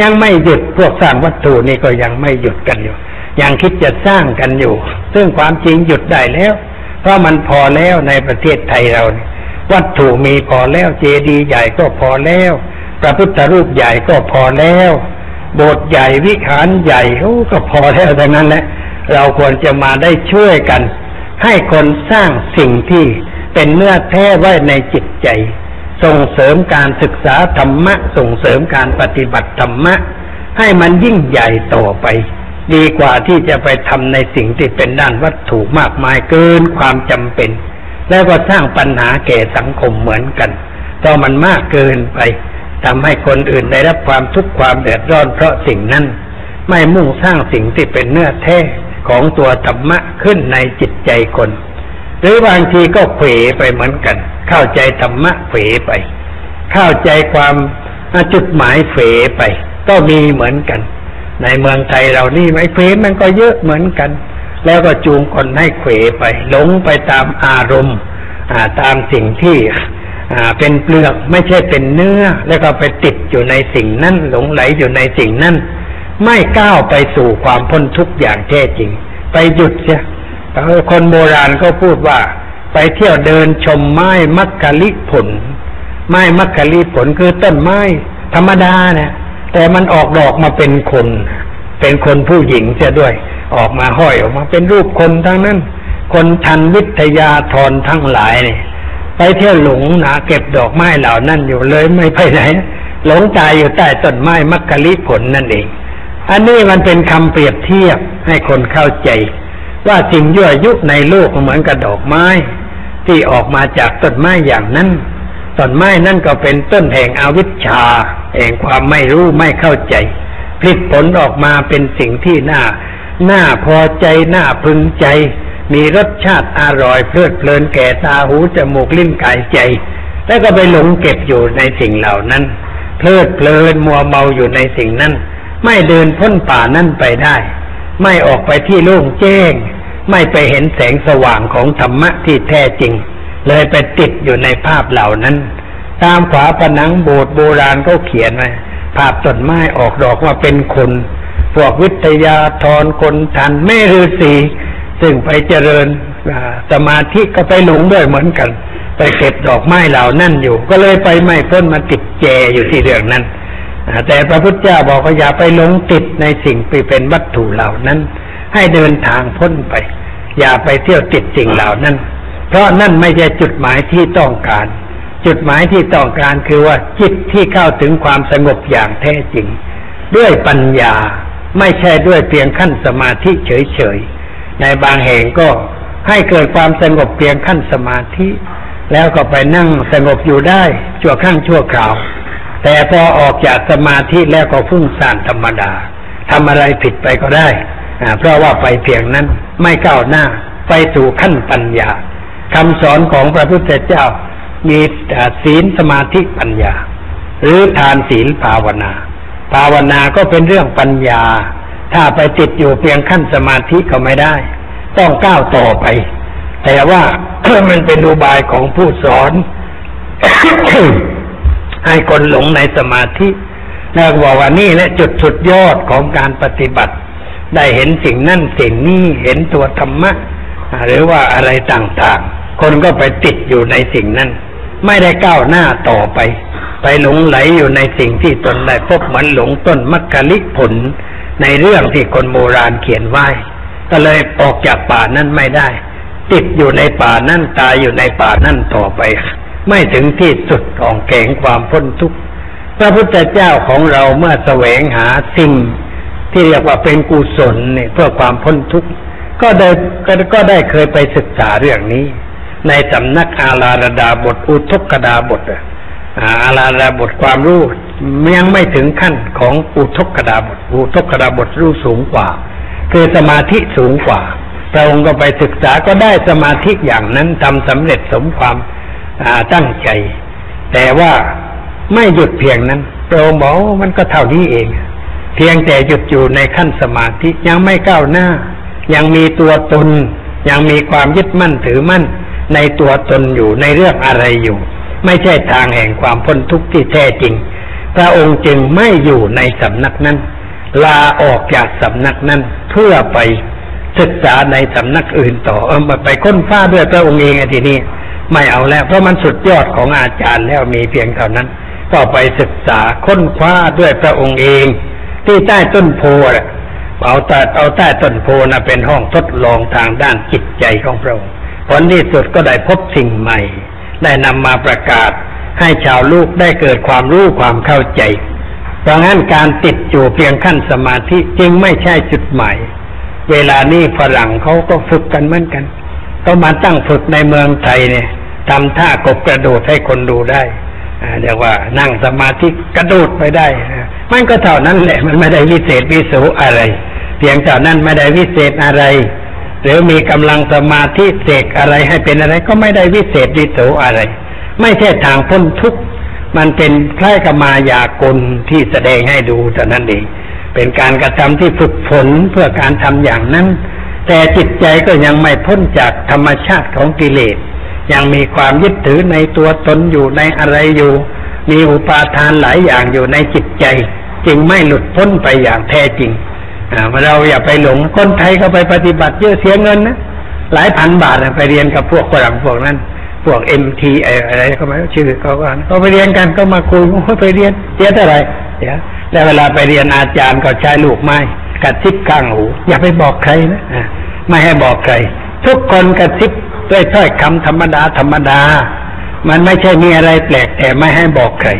ยังไม่หยุดพวกสร้างวัตถุนี่ก็ยังไม่หยุดกันอยู่ยังคิดจะสร้างกันอยู่ ซึ่งความจริงหยุดได้แล้ว เพราะมันพอแล้วในประเทศไทยเรา วัตถุมีพอแล้วเจดีย์ใหญ่ก็พอแล้ว พระพุทธรูปใหญ่ก็พอแล้ว โบสถ์ใหญ่วิหารใหญ่โอ้ก็พอแล้วดังนั้นแหละเราควรจะมาได้ช่วยกัน ให้คนสร้างสิ่งที่เป็นเนื้อแท้ไว้ในจิตใจ ส่งเสริมการศึกษาธรรมะ ส่งเสริมการปฏิบัติธรรมะ ให้มันยิ่งใหญ่ต่อไป ดีกว่าที่จะไปทำในสิ่งที่เป็นด้านวัตถุมากมายเกินความจำเป็น แล้วก็สร้างปัญหาแก่สังคมเหมือนกันเพราะมันมากเกินไปทำให้คนอื่นได้รับความทุกข์ความเดือดร้อนเพราะสิ่งนั้น ไม่มุ่งสร้างสิ่งที่เป็นเนื้อแท้ของตัวธรรมะขึ้นในจิตใจคน หรือบางทีก็เผลไปเหมือนกัน เข้าใจธรรมะเผลไป เข้าใจความจุดหมายเผลไป ก็มีเหมือนกัน ในเมืองไทยเรานี่ไม่เผลมันก็เยอะเหมือนกัน แล้วก็จูงคนให้เขวไปหลงไปตามอารมณ์ตามสิ่งที่เป็นเปลือกไม่ใช่เป็นเนื้อ แล้วก็ไปติดอยู่ในสิ่งนั้นหลงไหลอยู่ในสิ่งนั้นไม่ก้าวไปสู่ความพ้นทุกข์อย่างแท้จริง ไปหยุดเสียคนโบราณก็พูดว่า ไปเที่ยวเดินชมไม้มักกะลิผล ไม้มักกะลิผลคือต้นไม้ธรรมดาเนี่ย แต่มันออกดอกมาเป็นคน เป็นคนผู้หญิงเสียด้วย ออกมาห้อยออกมาเป็นรูปคนทั้งนั้น คนทันวิทยาธรทั้งหลายนี่ไปเที่ยวหลงหนาเก็บดอกไม้เหล่านั้นอยู่เลยไม่ไปไหน หลงตายอยู่ใต้ต้นไม้มักกะลิผลนั่นเอง อันนี้มันเป็นคำเปรียบเทียบให้คนเข้าใจ ว่าสิ่งยั่วยุในโลกเหมือนกับดอกไม้ ที่ออกมาจากต้นไม้อย่างนั้น ต้นไม้นั่นก็เป็นต้นแห่งอวิชชา แห่งความไม่รู้ไม่เข้าใจผลิตผลออกมาเป็นสิ่งที่น่า น่าพอใจน่าพึงใจ มีรสชาติอร่อยเพลิดเพลินแก่ตาหูจมูกลิ้นกายใจ แล้วก็ไปหลงเก็บอยู่ในสิ่งเหล่านั้น เพลิดเพลินมัวเมาอยู่ในสิ่งนั้น ไม่เดินพ้นป่านั่นไปได้ ไม่ออกไปที่โล่งแจ้ง ไม่ไปเห็นแสงสว่างของธรรมะที่แท้จริง เลยไปติดอยู่ในภาพเหล่านั้น ตามฝาผนังโบสถ์โบราณเขาเขียนไว้ภาพต้นไม้ออกดอกว่าเป็นคนพวกวิทยาธรคนทันแม่ฤาษีซึ่งไปเจริญสมาธิก็ไปหลงด้วยเหมือนกัน ไปเก็บดอกไม้เหล่านั่นอยู่ ก็เลยไปไม่พ้นมาติดแจอยู่ที่เรื่องนั้นแต่พระพุทธเจ้าบอกว่าอย่าไปหลงติดในสิ่งไปเป็นวัตถุเหล่านั้น ให้เดินทางพ้นไป อย่าไปเที่ยวติดสิ่งเหล่านั้น เพราะนั่นไม่ใช่จุดหมายที่ต้องการ จุดหมายที่ต้องการคือว่าจิตที่เข้าถึงความสงบอย่างแท้จริง ด้วยปัญญาไม่ใช่ด้วยเพียงขั้นสมาธิเฉยๆในบางแห่งก็ให้เกิดความสงบเพียงขั้นสมาธิ แล้วก็ไปนั่งสงบอยู่ได้ชั่วข้างชั่วคราว แต่พอออกจากสมาธิแล้วก็ฟุ้งซ่านธรรมดาทำอะไรผิดไปก็ได้เพราะว่าไปเพียงนั้นไม่ก้าวหน้าไปสู่ขั้นปัญญา คำสอนของพระพุทธเจ้า มีศีลสมาธิปัญญา หรือทานศีลภาวนา ภาวนาก็เป็นเรื่องปัญญา ถ้าไปติดอยู่เพียงขั้นสมาธิก็ไม่ได้ ต้องก้าวต่อไป แต่ว่ามันเป็นอุบายของผู้สอน ให้คนหลงในสมาธิแล้วบอกว่านี่แหละจุดสุดยอดของการปฏิบัติ ได้เห็นสิ่งนั่นสิ่งนี้เห็นตัวธรรมะหรือว่าอะไรต่างๆ คนก็ไปติดอยู่ในสิ่งนั้น ไม่ได้ก้าวหน้าต่อไป ไปหลงไหลอยู่ในสิ่งที่ตนได้พบเหมือนหลงต้นมักกะลิผล ในเรื่องที่คนโบราณเขียนไว้ก็เลยออกจากป่านั้นไม่ได้ ติดอยู่ในป่านั่นตายอยู่ในป่านั่นต่อไป ไม่ถึงที่สุดของแก่งความพ้นทุกข์พระพุทธเจ้าของเราเมื่อแสวงหาสิ่ง ที่เรียกว่าเป็นกุศลเนี่ยเพื่อความพ้นทุกข์ก็ได้ก็ได้เคยไปศึกษาเรื่องนี้ ในสำนักอาลาระดาบทอุทกดาบทอาลาระบทความรู้ยังไม่ถึงขั้นของอุทกดาบทอุทกดาบทรู้สูงกว่า คือสมาธิสูงกว่าพระองค์ก็ไปศึกษาก็ได้สมาธิอย่างนั้นทำสำเร็จสมความตั้งใจ แต่ว่าไม่หยุดเพียงนั้นพระองค์บอกมันก็เท่านี้เอง เพียงแต่หยุดอยู่ในขั้นสมาธิยังไม่ก้าวหน้า ยังมีตัวตน ยังมีความยึดมั่นถือมั่น ในตัวตนอยู่ในเรื่องอะไรอยู่ ไม่ใช่ทางแห่งความพ้นทุกข์ที่แท้จริง พระองค์จึงไม่อยู่ในสำนักนั้น ลาออกจากสำนักนั้นเพื่อไปศึกษาในสำนักอื่นต่อเออมาไปค้นฟ้าด้วยพระองค์เองทีนี้ไม่เอาแล้ว เพราะมันสุดยอดของอาจารย์แล้วมีเพียงเท่านั้น ก็ไปศึกษาค้นคว้าด้วยพระองค์เอง ที่ใต้ต้นโพเอาแต่เอาใต้ต้นโพนะเป็นห้องทดลองทางด้านจิตใจของพระองค์ ผลที่สุดก็ได้พบสิ่งใหม่ ได้นำมาประกาศให้ชาวลูกได้เกิดความรู้ความเข้าใจ เพราะงั้นการติดอยู่เพียงขั้นสมาธิจึงไม่ใช่จุดหมายเวลานี้ฝรั่งเขาก็ฝึกกันเหมือนกันก็มาตั้งฝึกในเมืองไทยเนี่ยทำท่ากบกระโดดให้คนดูได้เรียกว่านั่งสมาธิกระโดดไปได้มันก็เท่านั้นแหละมันไม่ได้วิเศษวิโสอะไร เพียงเท่านั้นไม่ได้วิเศษอะไร หรือมีกำลังสมาธิเสกอะไรให้เป็นอะไรก็ไม่ได้วิเศษวิโสอะไร ไม่ใช่ทางพ้นทุกข์มันเป็นคล้ายกับมายากลที่แสดงให้ดูเท่านั้นเองเป็นการกระทำที่ฝึกฝนเพื่อการทำอย่างนั้น แต่จิตใจก็ยังไม่พ้นจากธรรมชาติของกิเลส ยังมีความยึดถือในตัวตนอยู่ในอะไรอยู่ มีอุปาทานหลายอย่างอยู่ในจิตใจ จึงไม่หลุดพ้นไปอย่างแท้จริง เราอย่าไปหลงคนไทยก็ไปปฏิบัติเยอะเสียเงินนะหลายพันบาทนะไปเรียนกับพวกฝรั่งพวกนั้น พวกเอ็มทีอะไรก็ไม่รู้ชื่อเขาก็อ่านก็ไปเรียนกันก็มาคุยโอ้ยไปเรียนเรียนเท่าไหร่เดี๋ยวแล้วเวลาไปเรียนอาจารย์ก็ใช้ลูกไม้กระซิบข้างหูอย่าไปบอกใครนะไม่ให้บอกใคร ทุกคนกระซิบด้วยถ้อยคำธรรมดาธรรมดา มันไม่ใช่มีอะไรแปลกแต่ไม่ให้บอกใคร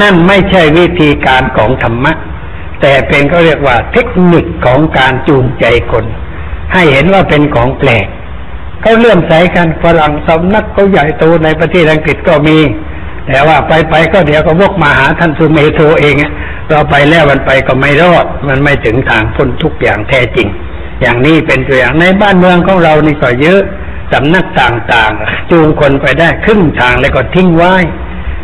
นั่นไม่ใช่วิธีการของธรรมะ แต่เป็นก็เรียกว่าเทคนิคของการจูงใจคน ให้เห็นว่าเป็นของแปลกเขาเลื่อมใสกันฝรั่งสำนักเขาใหญ่โตในประเทศอังกฤษก็มี แต่ว่าไปไปๆก็เดี๋ยวก็วกมาหาท่านสุเมโทเองเราไปแล้วมันไปก็ไม่รอด มันไม่ถึงทางพ้นทุกอย่างแท้จริง อย่างนี้เป็นตัวอย่างในบ้านเมืองของเรานี่ก็เยอะสำนักต่างๆ จูงคนไปได้ครึ่งทางแล้วก็ทิ้งไว้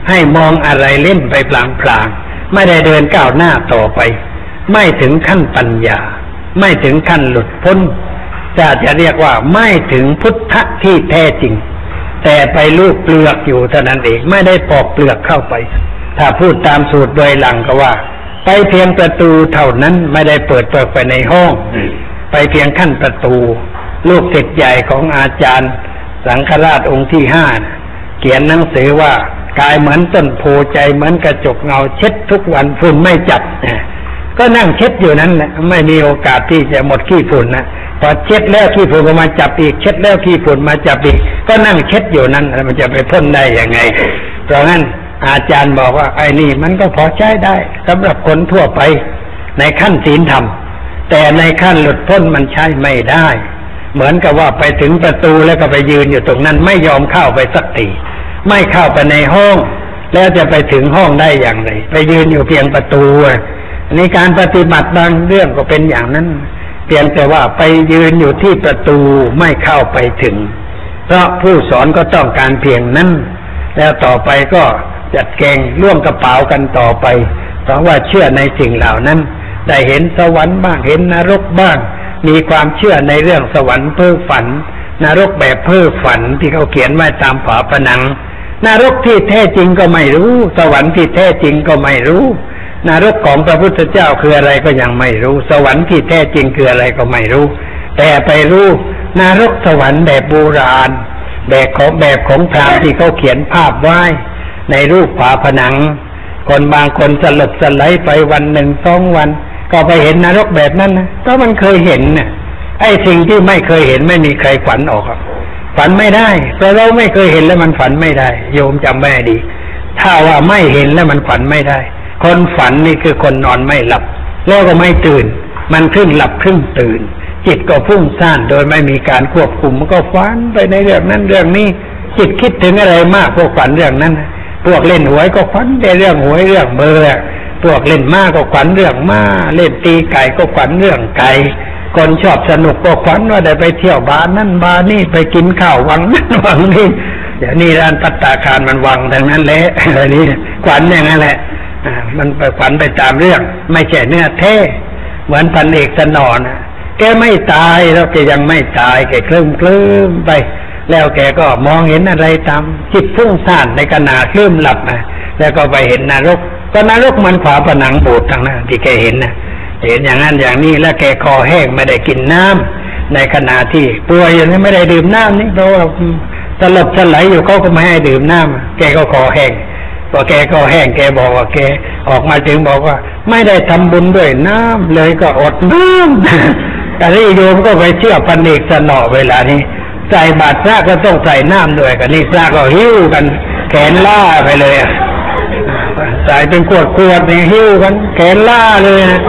ให้มองอะไรเล่นไปพลางๆ ไม่ได้เดินก้าวหน้าต่อไป ไม่ถึงขั้นปัญญา ไม่ถึงขั้นหลุดพ้นจะจะเรียกว่าไม่ถึงพุทธะที่แท้จริง แต่ไปลูกเปลือกอยู่เท่านั้นเองไม่ได้ปอกเปลือกเข้าไป ถ้าพูดตามสูตรโดยหลังก็ว่า ไปเพียงประตูเท่านั้นไม่ได้เปิดเปิดไปในห้อง ไปเพียงขั้นประตู ลูกศิษย์ใหญ่ของอาจารย์ สังฆราชองค์ที่ห้านเขียนหนังสือว่า กายเหมือนต้นโพใจเหมือนกระจกเงาเช็ดทุกวันฝุ่นไม่จับก็นั่งเช็ดอยู่นั้นแหละไม่มีโอกาสที่จะหมดขี้ฝุ่นนะพอเช็ดแล้วขี้ฝุ่นก็มาจับอีก เช็ดแล้วขี้ฝุ่นมาจับอีก ก็นั่งเช็ดอยู่นั้นมันจะไปพ้นได้ยังไง เพราะงั้นอาจารย์บอกว่าไอ้นี่มันก็พอใช้ได้สำหรับคนทั่วไปในขั้นศีลธรรม แต่ในขั้นหลุดพ้นมันใช้ไม่ได้ เหมือนกับว่าไปถึงประตูแล้วก็ไปยืนอยู่ตรงนั้นไม่ยอมเข้าไปสักที ไม่เข้าไปในห้อง แล้วจะไปถึงห้องได้อย่างไร ไปยืนอยู่เพียงประตูอันนี้การปฏิบัติบางเรื่องก็เป็นอย่างนั้น เพียงแต่ว่าไปยืนอยู่ที่ประตูไม่เข้าไปถึง เพราะผู้สอนก็ต้องการเพียงนั้น แล้วต่อไปก็จัดแกงร่วมกระเป๋ากันต่อไป เพราะว่าเชื่อในสิ่งเหล่านั้น ได้เห็นสวรรค์บ้างเห็นนรกบ้าง มีความเชื่อในเรื่องสวรรค์เพ้อฝัน นรกแบบเพ้อฝันที่เขาเขียนไว้ตามฝาผนัง นรกที่แท้จริงก็ไม่รู้ สวรรค์ที่แท้จริงก็ไม่รู้ นรกของพระพุทธเจ้าคืออะไรก็ยังไม่รู้ สวรรค์ที่แท้จริงคืออะไรก็ไม่รู้ แต่ไปรู้นรกสวรรค์แบบโบราณ แบบของแบบของพรามที่เขาเขียนภาพไว้ ในรูปฝาผนัง คนบางคนสลบสลด์ไปวันหนึ่งสองวัน ก็ไปเห็นนรกแบบนั้นนะก็มันเคยเห็นน่ะไอ้สิ่งที่ไม่เคยเห็นไม่มีใครฝันออกหรอก ฝันไม่ได้แต่เราไม่เคยเห็นแล้วมันฝันไม่ได้ โยมจำแม่ดี ถ้าว่าไม่เห็นแล้วมันฝันไม่ได้ คนฝันนี่คือคนนอนไม่หลับ แล้วก็ไม่ตื่น มันครึ่งหลับครึ่งตื่น จิตก็ฟุ้งซ่านโดยไม่มีการควบคุมมันก็ฝันไปในเรื่องนั้นเรื่องนี้ จิตคิดถึงอะไรมากพวกฝันเรื่องนั้นพวกเล่นหวยก็ฝันในเรื่องหวยเรื่องเบอร์พวกเล่นมากก็ฝันเรื่องมาเล่นตีไก่ก็ฝันเรื่องไก่ คนชอบสนุกก็ฝันว่าได้ไปเที่ยวบาร์นั่นบาร์นี่ไปกินข้าววังนั่นวังนี่เดี๋ยวนี้ร้านปัตตาคารมันวังทั้งนั้นแหละอะไรนี้ฝันอย่างนั้นแหละอ่ามันไปฝันไปตามเรื่อง ไม่ใช่เนื้อแท้เหมือนพันเอกสนอนะแกไม่ตายแล้วแกยังไม่ตายแกเคลิ้มเคลิ้มไป แล้วแกก็มองเห็นอะไรตามจิตฟุ้งซ่านในขณะเคลิ้มหลับนะแล้วก็ไปเห็นนรก ก็นรกมันฝาผนังโบสถ์ทางนั้นที่แกเห็นนะ เห็นอย่างนั้นอย่างนี้แล้วแกคอแห้งไม่ได้กินน้ำในขณะที่ป่วยอยู่นี่ไม่ได้ดื่มน้ำนี่เพราะว่าสลบสลายอยู่เขาก็ไม่ให้ดื่มน้ำแกก็คอแห้งพอแกก็แห้งแกบอกว่าแกออกมาถึงบอกว่า ไม่ได้ทำบุญด้วยน้ำเลยก็อดน้ำอันนี้โยมก็ไปเชื่อพันเอกสนอเวลานี้ ใส่บาตรพระก็ต้องใส่น้ำด้วยกันนี่พระก็หิ้วกันแขนล่าไปเลยอะ ใส่เป็นขวดขวดเนี่ยหิ้วกันแขนล่าเลยนะ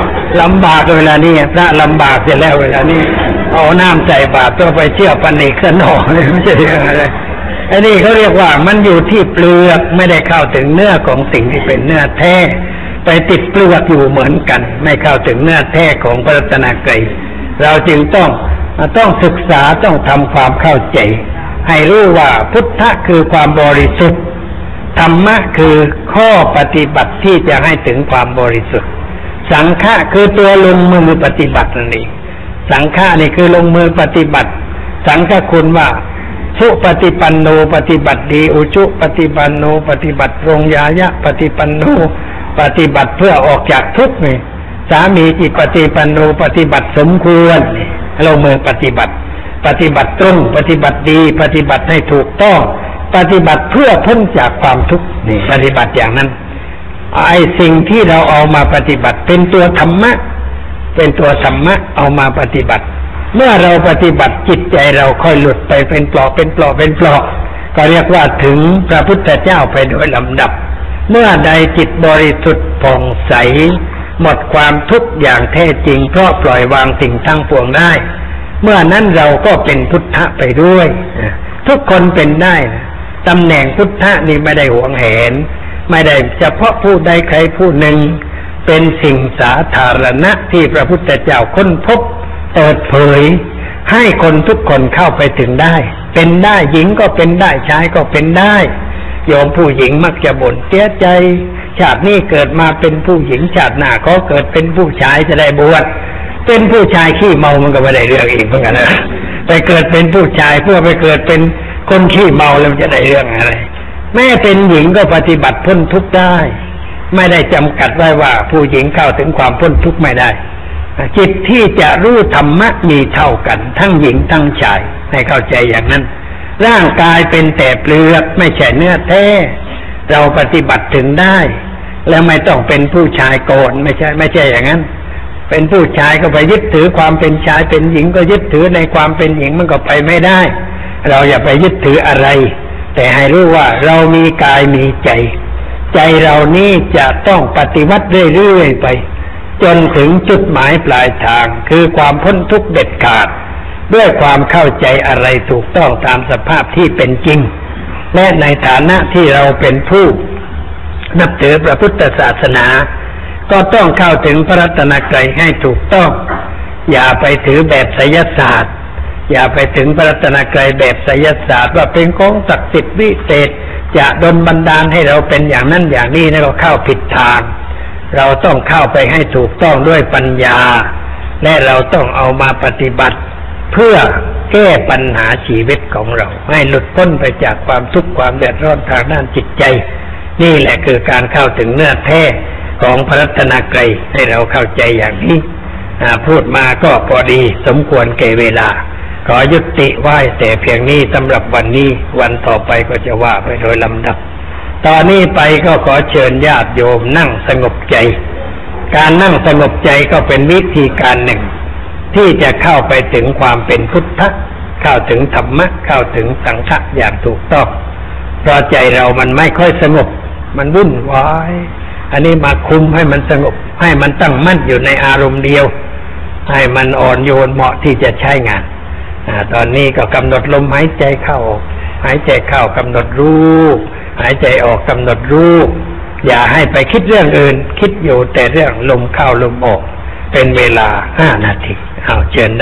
ลำบากเวลานี้พระลำบากเสร็จแล้วเวลานี้เอาน้ำใส่บาตรต้องไปเชื่อพันเอกสนอเลยไม่ใช่เรื่องอะไรอันนี้เขาเรียกว่ามันอยู่ที่เปลือกไม่ได้เข้าถึงเนื้อของสิ่งที่เป็นเนื้อแท้ ไปติดเปลือกอยู่เหมือนกัน ไม่เข้าถึงเนื้อแท้ของพระรัตนกรัยเราจึงต้องต้องศึกษาต้องทำความเข้าใจ ให้รู้ว่าพุทธะคือความบริสุทธิ์ ธรรมะคือข้อปฏิบัติที่จะให้ถึงความบริสุทธิ์ สังฆะคือตัวลงมือปฏิบัตินั่นเองสังฆะนี่คือลงมือปฏิบัติ สังฆคุณว่าสุปฏิปันโนปฏิบัติดี อุจุปฏิปันโนปฏิบัติรงยายะ ปฏิปันโนปฏิบัติเพื่อออกจากทุกข์นี่สามีจิปฏิปันโนปฏิบัติสมควรลงมือปฏิบัติ ปฏิบัติตรงปฏิบัติดี ปฏิบัติให้ถูกต้อง ปฏิบัติเพื่อพ้นจากความทุกข์นี่ปฏิบัติอย่างนั้นไอ้สิ่งที่เราเอามาปฏิบัติ เป็นตัวธรรมะ เป็นตัวธรรมะเอามาปฏิบัติ เมื่อเราปฏิบัติจิตใจเราค่อยหลุดไปเป็นปลอกเป็นปลอกเป็นปลอกก็เรียกว่าถึงพระพุทธเจ้าไปโดยลำดับ เมื่อใดจิตบริสุทธิ์ผ่องใส หมดความทุกข์อย่างแท้จริง เพราะปล่อยวางสิ่งทั้งปวงได้ เมื่อนั้นเราก็เป็นพุทธะไปด้วยนะทุกคนเป็นได้นะ ตำแหน่งพุทธะนี่ไม่ได้หวงแหน ไม่ได้เฉพาะผู้ใดใครผู้หนึ่ง เป็นสิ่งสาธารณะที่พระพุทธเจ้าค้นพบเปิดเผย ให้คนทุกคนเข้าไปถึงได้ เป็นได้หญิงก็เป็นได้ชายก็เป็นได้โยมผู้หญิงมักจะบ่นเสียใจ ชาตินี้เกิดมาเป็นผู้หญิงชาติหน้าก็เกิดเป็นผู้ชายจะได้บวชเป็นผู้ชายขี้เมามันก็ไม่ได้เรื่องอีกเหมือนกันนะไปเกิดเป็นผู้ชายเพื่อไปเกิดเป็น คนขี้เมาแล้วมันจะได้เรื่องอะไร แม่เป็นหญิงก็ปฏิบัติพ้นทุกข์ได้ ไม่ได้จำกัดไว้ว่า ผู้หญิงเข้าถึงความพ้นทุกข์ไม่ได้ จิตที่จะรู้ธรรมะมีเท่ากัน ทั้งหญิงทั้งชายให้เข้าใจอย่างนั้น ร่างกายเป็นแต่เปลือกไม่ใช่เนื้อแท้ เราปฏิบัติถึงได้ แล้วไม่ต้องเป็นผู้ชายโกนไม่ใช่ไม่ใช่อย่างนั้นเป็นผู้ชายก็ไปยึดถือความเป็นชายเป็นหญิงก็ยึดถือในความเป็นหญิงมันก็ไปไม่ได้ เราอย่าไปยึดถืออะไร แต่ให้รู้ว่าเรามีกายมีใจ ใจเรานี้จะต้องปฏิวัติเรื่อยๆไป จนถึงจุดหมายปลายทาง คือความพ้นทุกข์เด็ดขาด ด้วยความเข้าใจอะไรถูกต้องตามสภาพที่เป็นจริง และในฐานะที่เราเป็นผู้นับถือพระพุทธศาสนา ก็ต้องเข้าถึงพระรัตนตรัยให้ถูกต้อง อย่าไปถือแบบไสยศาสตร์ อย่าไปถึงพระรัตนตรัยแบบไสยศาสตร์ว่าเป็นของศักดิ์สิทธิ์วิเศษจะดลบันดาลให้เราเป็นอย่างนั้นอย่างนี้นะเราเข้าผิดทาง เราต้องเข้าไปให้ถูกต้องด้วยปัญญา และเราต้องเอามาปฏิบัติ เพื่อแก้ปัญหาชีวิตของเรา ให้หลุดพ้นไปจากความทุกข์ความเดือดร้อนทางด้านจิตใจ นี่แหละคือการเข้าถึงเนื้อแท้ของพระรัตนกรัยให้เราเข้าใจอย่างนี้พูดมาก็พอดีสมควรแก่เวลา ขอยุติไว้แต่เพียงนี้สำหรับวันนี้วันต่อไปก็จะว่าไปโดยลำดับ ตอนนี้ไปก็ขอเชิญญาติโยมนั่งสงบใจ การนั่งสงบใจก็เป็นวิธีการหนึ่ง ที่จะเข้าไปถึงความเป็นพุทธะเข้าถึงธรรมะเข้าถึงสังฆะอย่างถูกต้องเพราะใจเรามันไม่ค่อยสงบ มันวุ่นวายอันนี้มาคุมให้มันสงบ ให้มันตั้งมั่นอยู่ในอารมณ์เดียว ให้มันอ่อนโยนเหมาะที่จะใช้งาน ตอนนี้ก็กำหนดลมหายใจเข้า หายใจเข้ากำหนดรูป หายใจออกกำหนดรูป อย่าให้ไปคิดเรื่องอื่น คิดอยู่แต่เรื่องลมเข้าลมออก เป็นเวลาห้านาทีเอาเชิญได้